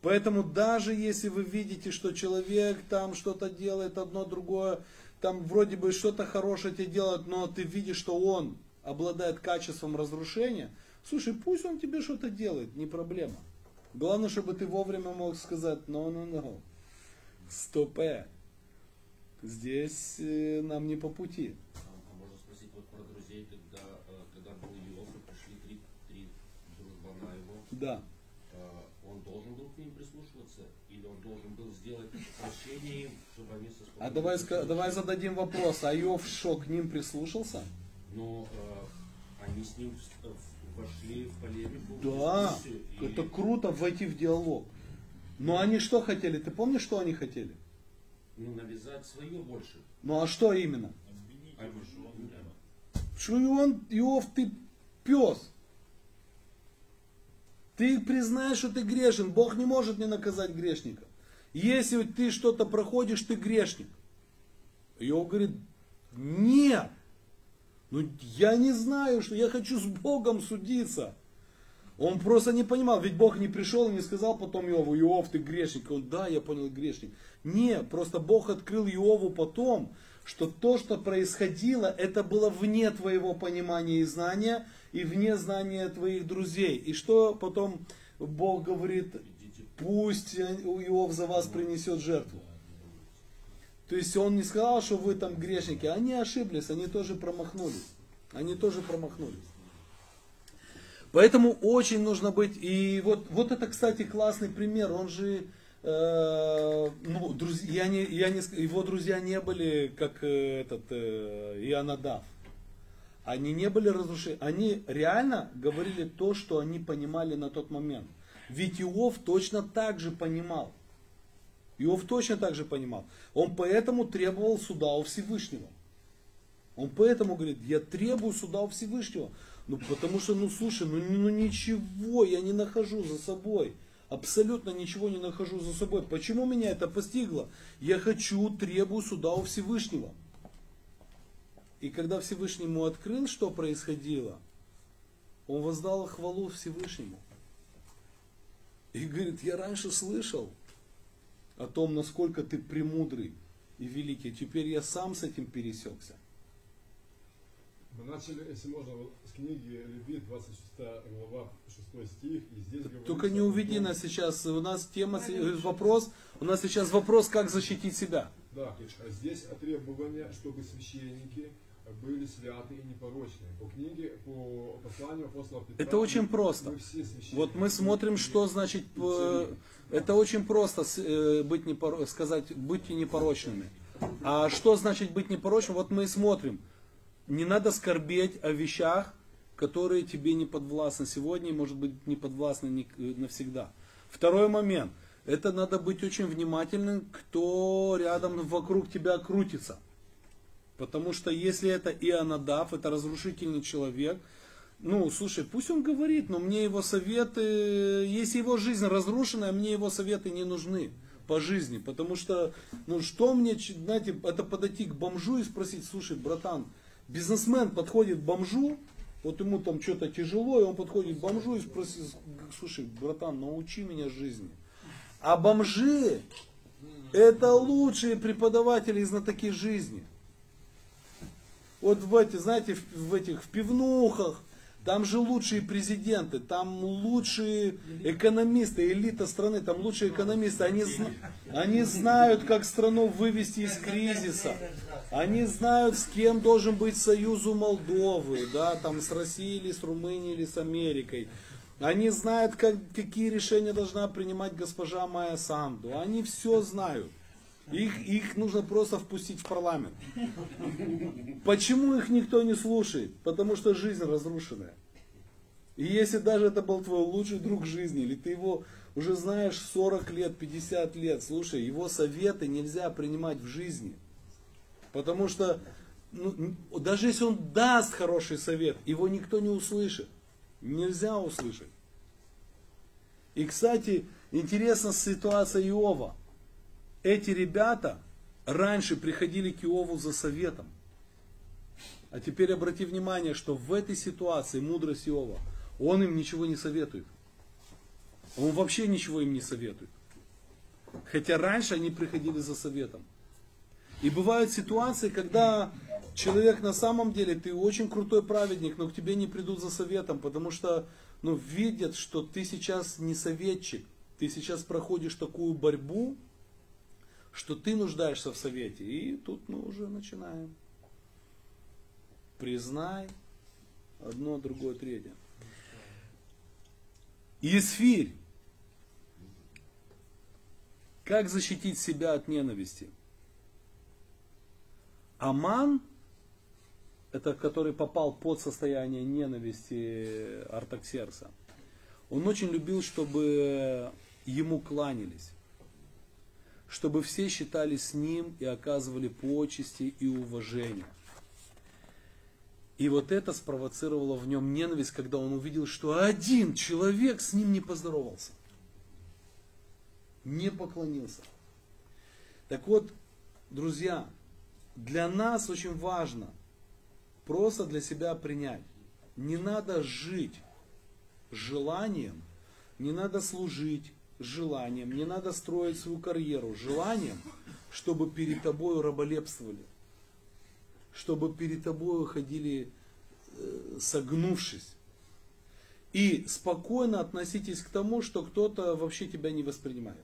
Поэтому даже если вы видите, что человек там что-то делает, одно другое, там вроде бы что-то хорошее тебе делает, но ты видишь, что он обладает качеством разрушения, слушай, пусть он тебе что-то делает, не проблема. Главное, чтобы ты вовремя мог сказать, no, no, no, стопе, здесь э, нам не по пути. А, а можно спросить вот про друзей, когда, э, когда был Иов, и пришли три, три дружбана его, Да. э, он должен был к ним прислушиваться, или он должен был сделать прощение им, чтобы они со А давай, давай зададим вопрос, а Иов что, к ним прислушался? Но э, они с ним в- в- вошли в полемику, в Да, дискуссию, и это круто войти в диалог. Но они что хотели? Ты помнишь, что они хотели? ну, навязать свое больше. Ну а что именно? А его. Что он, Иов, ты пес. Ты признаешь, что ты грешен. Бог не может не наказать грешника. Если ты что-то проходишь, ты грешник. Иов говорит, нет. Ну я не знаю, что я хочу с Богом судиться. Он просто не понимал, ведь Бог не пришел и не сказал потом Иову, Иов, ты грешник. Он, да, я понял, грешник. Не, просто Бог открыл Иову потом, что то, что происходило, это было вне твоего понимания и знания, и вне знания твоих друзей. И что потом Бог говорит, пусть Иов за вас принесет жертву. То есть он не сказал, что вы там грешники, они ошиблись, они тоже промахнулись. Они тоже промахнулись. Поэтому очень нужно быть, и вот, вот это, кстати, классный пример, он же, э, ну, друзья, не, я не, его друзья не были, как э, этот э, Ионадав. Они не были разрушены, они реально говорили то, что они понимали на тот момент. Ведь Иов точно так же понимал. Иов точно так же понимал. Он поэтому требовал суда у Всевышнего. Он поэтому говорит, я требую суда у Всевышнего. Ну, потому что, ну, слушай, ну, ну ничего я не нахожу за собой. Абсолютно ничего не нахожу за собой. Почему меня это постигло? Я хочу, требую суда у Всевышнего. И когда Всевышний ему открыл, что происходило, он воздал хвалу Всевышнему. И говорит, я раньше слышал о том, насколько ты премудрый и великий. Теперь я сам с этим пересекся. Мы начали, если можно, с книги Левит, 26 глава, 6 стих, и здесь говорится Только не уведи нас сейчас. У нас тема, вопрос, у нас сейчас вопрос, как защитить себя. Да, а здесь требование, чтобы священники были святы и непорочны. По книге, по посланию апостола Петра. Это очень просто. мы все. Вот мы смотрим, что значит, э, это очень просто с- э, быть непоро- сказать, будьте непорочными. А что значит быть непорочным? Вот мы и смотрим. Не надо скорбеть о вещах, которые тебе не подвластны сегодня и, может быть, не подвластны э, навсегда. Второй момент. Это надо быть очень внимательным, кто рядом вокруг тебя крутится. Потому что если это Ионадав, это разрушительный человек, ну, слушай, пусть он говорит, но мне его советы, если его жизнь разрушенная, мне его советы не нужны по жизни. Потому что, ну, что мне, знаете, это подойти к бомжу и спросить, слушай, братан, бизнесмен подходит к бомжу, вот ему там что-то тяжело, и он подходит к бомжу и спросит, слушай, братан, научи меня жизни. А бомжи, это лучшие преподаватели и знатоки жизни. Вот в эти, знаете, в, в этих в пивнухах, там же лучшие президенты, там лучшие экономисты, элита страны, там лучшие экономисты. Они, они знают, как страну вывести из кризиса. Они знают, с кем должен быть союз у Молдовы, да, там с Россией или с Румынией или с Америкой. Они знают, как, какие решения должна принимать госпожа Майя Санду. Они все знают. Их, их нужно просто впустить в парламент. Почему их никто не слушает? Потому что жизнь разрушенная. И если даже это был твой лучший друг жизни, или ты его уже знаешь 40 лет, 50 лет, слушай, его советы нельзя принимать в жизни. Потому что ну, даже если он даст хороший совет, его никто не услышит. Нельзя услышать. И, кстати, интересна ситуация Иова. Эти ребята раньше приходили к Иову за советом. А теперь обрати внимание, что в этой ситуации мудрость Иова, он им ничего не советует. Он вообще ничего им не советует. Хотя раньше они приходили за советом. И бывают ситуации, когда человек на самом деле, ты очень крутой праведник, но к тебе не придут за советом, потому что ну, видят, что ты сейчас не советчик, ты сейчас проходишь такую борьбу, что ты нуждаешься в совете. И тут мы уже начинаем. Признай одно, другое, третье. Есфирь. Как защитить себя от ненависти? Аман, это который попал под состояние ненависти Артаксерса, он очень любил, чтобы ему кланялись, чтобы все считали с ним и оказывали почести и уважение. И вот это спровоцировало в нем ненависть, когда он увидел, что один человек с ним не поздоровался, не поклонился. Так вот, друзья, для нас очень важно просто для себя принять. Не надо жить желанием, не надо служить желанием, не надо строить свою карьеру желанием, чтобы перед тобой раболепствовали, чтобы перед тобой ходили э, согнувшись. И спокойно относитесь к тому, что кто-то вообще тебя не воспринимает.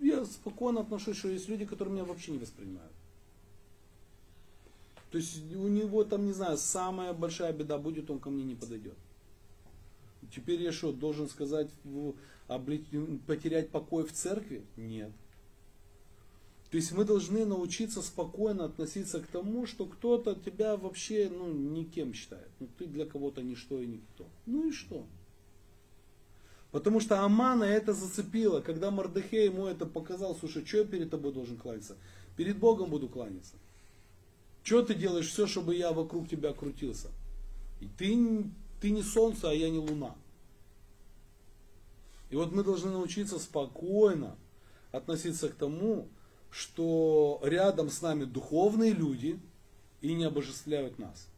Я спокойно отношусь, что есть люди, которые меня вообще не воспринимают. То есть у него там, не знаю, самая большая беда будет, он ко мне не подойдет. Теперь я что, должен сказать, потерять покой в церкви? Нет. То есть мы должны научиться спокойно относиться к тому, что кто-то тебя вообще ну, никем считает. Ну, ты для кого-то ничто и никто. Ну и что? Потому что Амана это зацепило, когда Мардахей ему это показал, слушай, что я перед тобой должен кланяться? Перед Богом буду кланяться. Что ты делаешь все, чтобы я вокруг тебя крутился? И ты, ты не солнце, а я не луна. И вот мы должны научиться спокойно относиться к тому, что рядом с нами духовные люди и не обожествляют нас.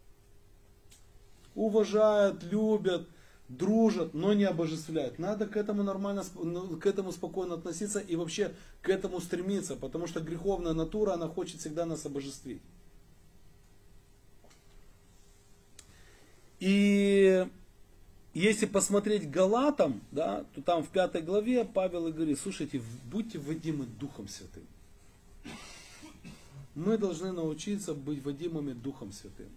Уважают, любят, дружат, но не обожествляют. Надо к этому нормально, ну, к этому спокойно относиться и вообще к этому стремиться, потому что греховная натура, она хочет всегда нас обожествить. И если посмотреть Галатам, да, то там в пятой главе Павел и говорит, слушайте, будьте водимы Духом Святым. Мы должны научиться быть водимыми Духом Святым.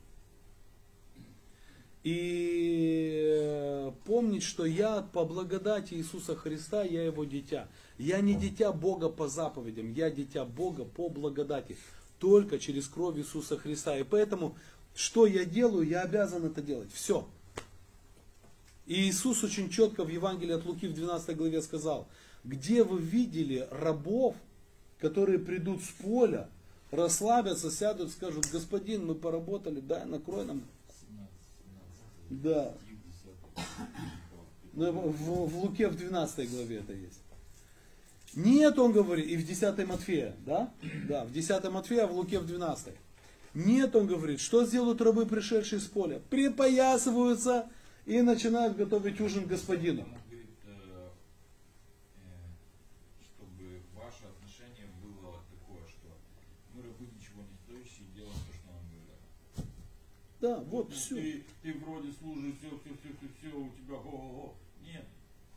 И э, помнить, что я по благодати Иисуса Христа, я его дитя. Я не дитя Бога по заповедям, я дитя Бога по благодати. Только через кровь Иисуса Христа. И поэтому, что я делаю, я обязан это делать. Все. И Иисус очень четко в Евангелии от Луки в 12 главе сказал, где вы видели рабов, которые придут с поля, расслабятся, сядут, скажут, господин, мы поработали, дай накрой нам. Да. Ну, В, в Луке в 12 главе это есть. Нет, он говорит, и в 10 Матфея, да? Да, в 10 Матфея, а в Луке в 12. Нет, он говорит, что сделают рабы, пришедшие с поля? Припоясываются и начинают готовить ужин господину. Э, э. Да, вот Ну, все. Ты, ты вроде служишь, все, все, все, все, все, у тебя го-го-го. Нет,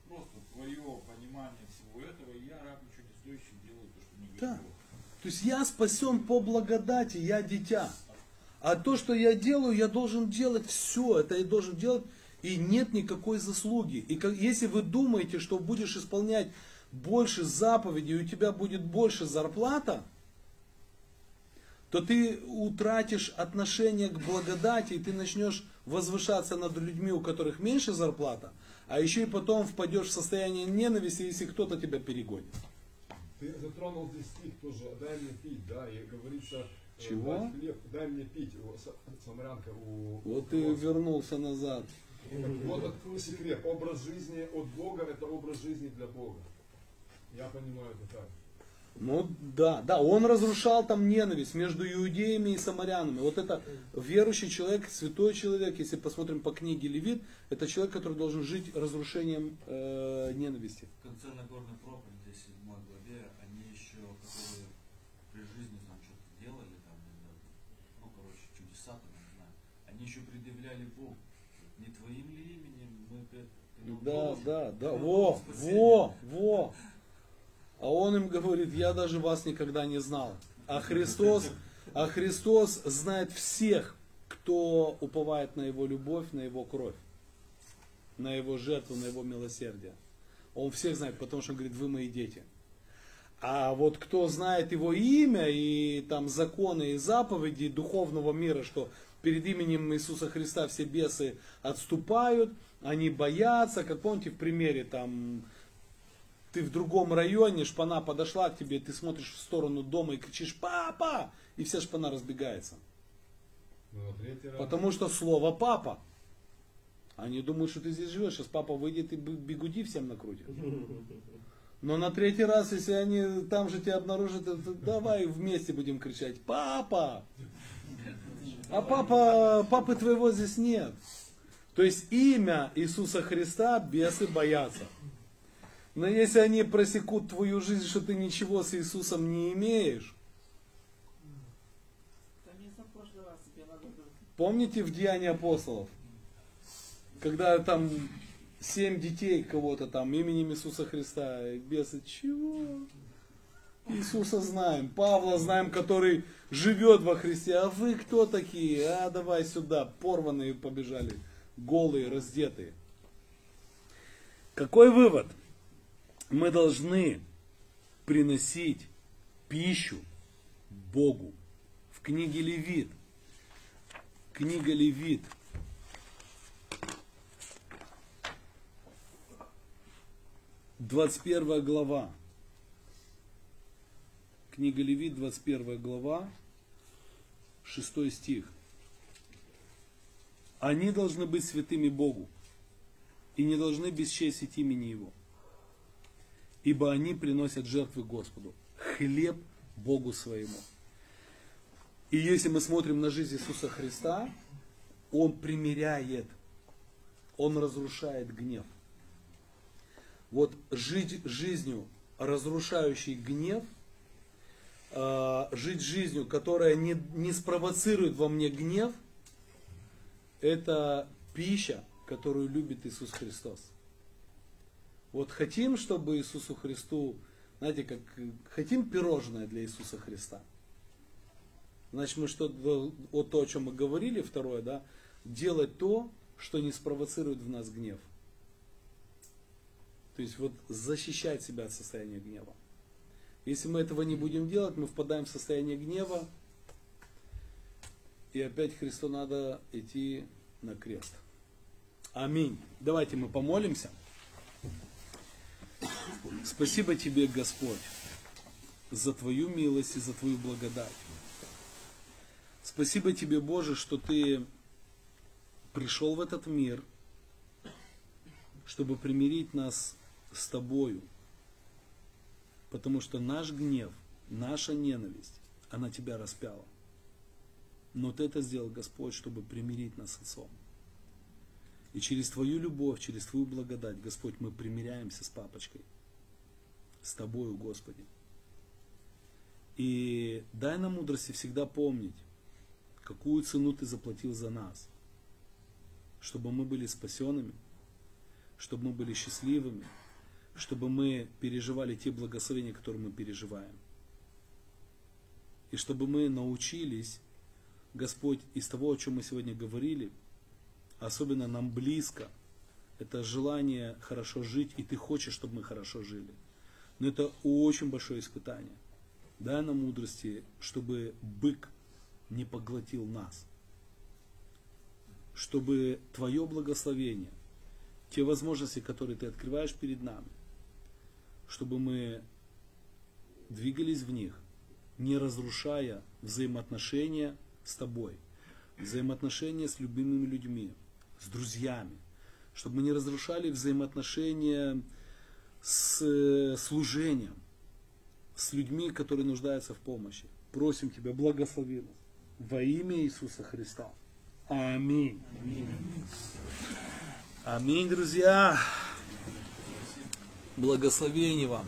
просто твое понимание всего этого, и я раб ничего не стоящий, делаю то, что мне Да. То есть я спасен по благодати, я дитя. А то, что я делаю, я должен делать все. Это я должен делать, и нет никакой заслуги. И как, если вы думаете, что будешь исполнять больше заповедей, и у тебя будет больше зарплата, то ты утратишь отношение к благодати, и ты начнешь возвышаться над людьми, у которых меньше зарплата, а еще и потом впадешь в состояние ненависти, если кто-то тебя перегонит. Ты затронул здесь стих тоже, дай мне пить, да, и говорится, э, Чего? хлеб, дай мне пить, самарянка у... Вот ты вернулся назад. Вот это секрет, образ жизни от Бога, это образ жизни для Бога. Я понимаю это так. Ну да, да, он разрушал там ненависть между иудеями и самарянами. Вот это верующий человек, святой человек, если посмотрим по книге Левит, это человек, который должен жить разрушением э, ненависти. В конце Нагорной проповеди, 7 главе, они еще, которые при жизни там что-то делали, там, ну, короче, чудеса там, не знаю, они еще предъявляли Богу. Не твоим ли именем мы Да, да, да, во, должен спасение». во, во. А он им говорит, я даже вас никогда не знал. А Христос, а Христос знает всех, кто уповает на Его любовь, на Его кровь, на Его жертву, на Его милосердие. Он всех знает, потому что он говорит, вы мои дети. А вот кто знает Его имя и там законы и заповеди духовного мира, что перед именем Иисуса Христа все бесы отступают, они боятся, как помните в примере там ты в другом районе, шпана подошла к тебе, ты смотришь в сторону дома и кричишь «Папа!» и вся шпана разбегается. Ну. Потому что слово «папа». Они думают, что ты здесь живешь, сейчас папа выйдет и бегуди всем накрутит. Но на третий раз, если они там же тебя обнаружат, то давай вместе будем кричать «Папа!» А папа, папы твоего здесь нет. То есть имя Иисуса Христа бесы боятся. Но если они просекут твою жизнь, что ты ничего с Иисусом не имеешь. Помните в Деянии апостолов? Когда там семь детей кого-то там именем Иисуса Христа, и бесы, чего? Иисуса знаем, Павла знаем, который живет во Христе, а вы кто такие? А давай сюда, порванные побежали, голые, раздетые. Какой вывод? Мы должны приносить пищу Богу. В книге Левит Книга Левит. Двадцать первая глава. Книга Левит, 21 глава, 6 стих. Они должны быть святыми Богу и не должны бесчестить имени Его, ибо они приносят жертвы Господу, хлеб Богу своему. И если мы смотрим на жизнь Иисуса Христа, Он примеряет, он разрушает гнев. Вот жить жизнью, разрушающей гнев, э, жить жизнью, которая не, не спровоцирует во мне гнев, это пища, которую любит Иисус Христос. Вот хотим, чтобы Иисусу Христу, знаете, как хотим пирожное для Иисуса Христа. Значит, мы что-то, вот то, о чем мы говорили, второе, да, делать то, что не спровоцирует в нас гнев. То есть вот защищать себя от состояния гнева. Если мы этого не будем делать, мы впадаем в состояние гнева, и опять Христу надо идти на крест. Аминь. Давайте мы помолимся. Спасибо тебе, Господь, за Твою милость и за Твою благодать. Спасибо тебе, Боже, что Ты пришел в этот мир, чтобы примирить нас с Тобою. Потому что наш гнев, наша ненависть, она Тебя распяла. Но Ты это сделал, Господь, чтобы примирить нас с Отцом. И через Твою любовь, через Твою благодать, Господь, мы примиряемся с Папочкой – с Тобою, Господи. И дай нам мудрости всегда помнить, какую цену Ты заплатил за нас, чтобы мы были спасенными, чтобы мы были счастливыми, чтобы мы переживали те благословения, которые мы переживаем. И чтобы мы научились, Господь, из того, о чем мы сегодня говорили, особенно нам близко, это желание хорошо жить, и Ты хочешь, чтобы мы хорошо жили – но это очень большое испытание. Дай нам мудрости, чтобы бык не поглотил нас. Чтобы Твое благословение, те возможности, которые Ты открываешь перед нами, чтобы мы двигались в них, не разрушая взаимоотношения с Тобой, взаимоотношения с любимыми людьми, с друзьями, чтобы мы не разрушали взаимоотношения с э, служением, с людьми, которые нуждаются в помощи. Просим Тебя, благослови нас. Во имя Иисуса Христа. Аминь. Аминь, друзья. Благословение вам.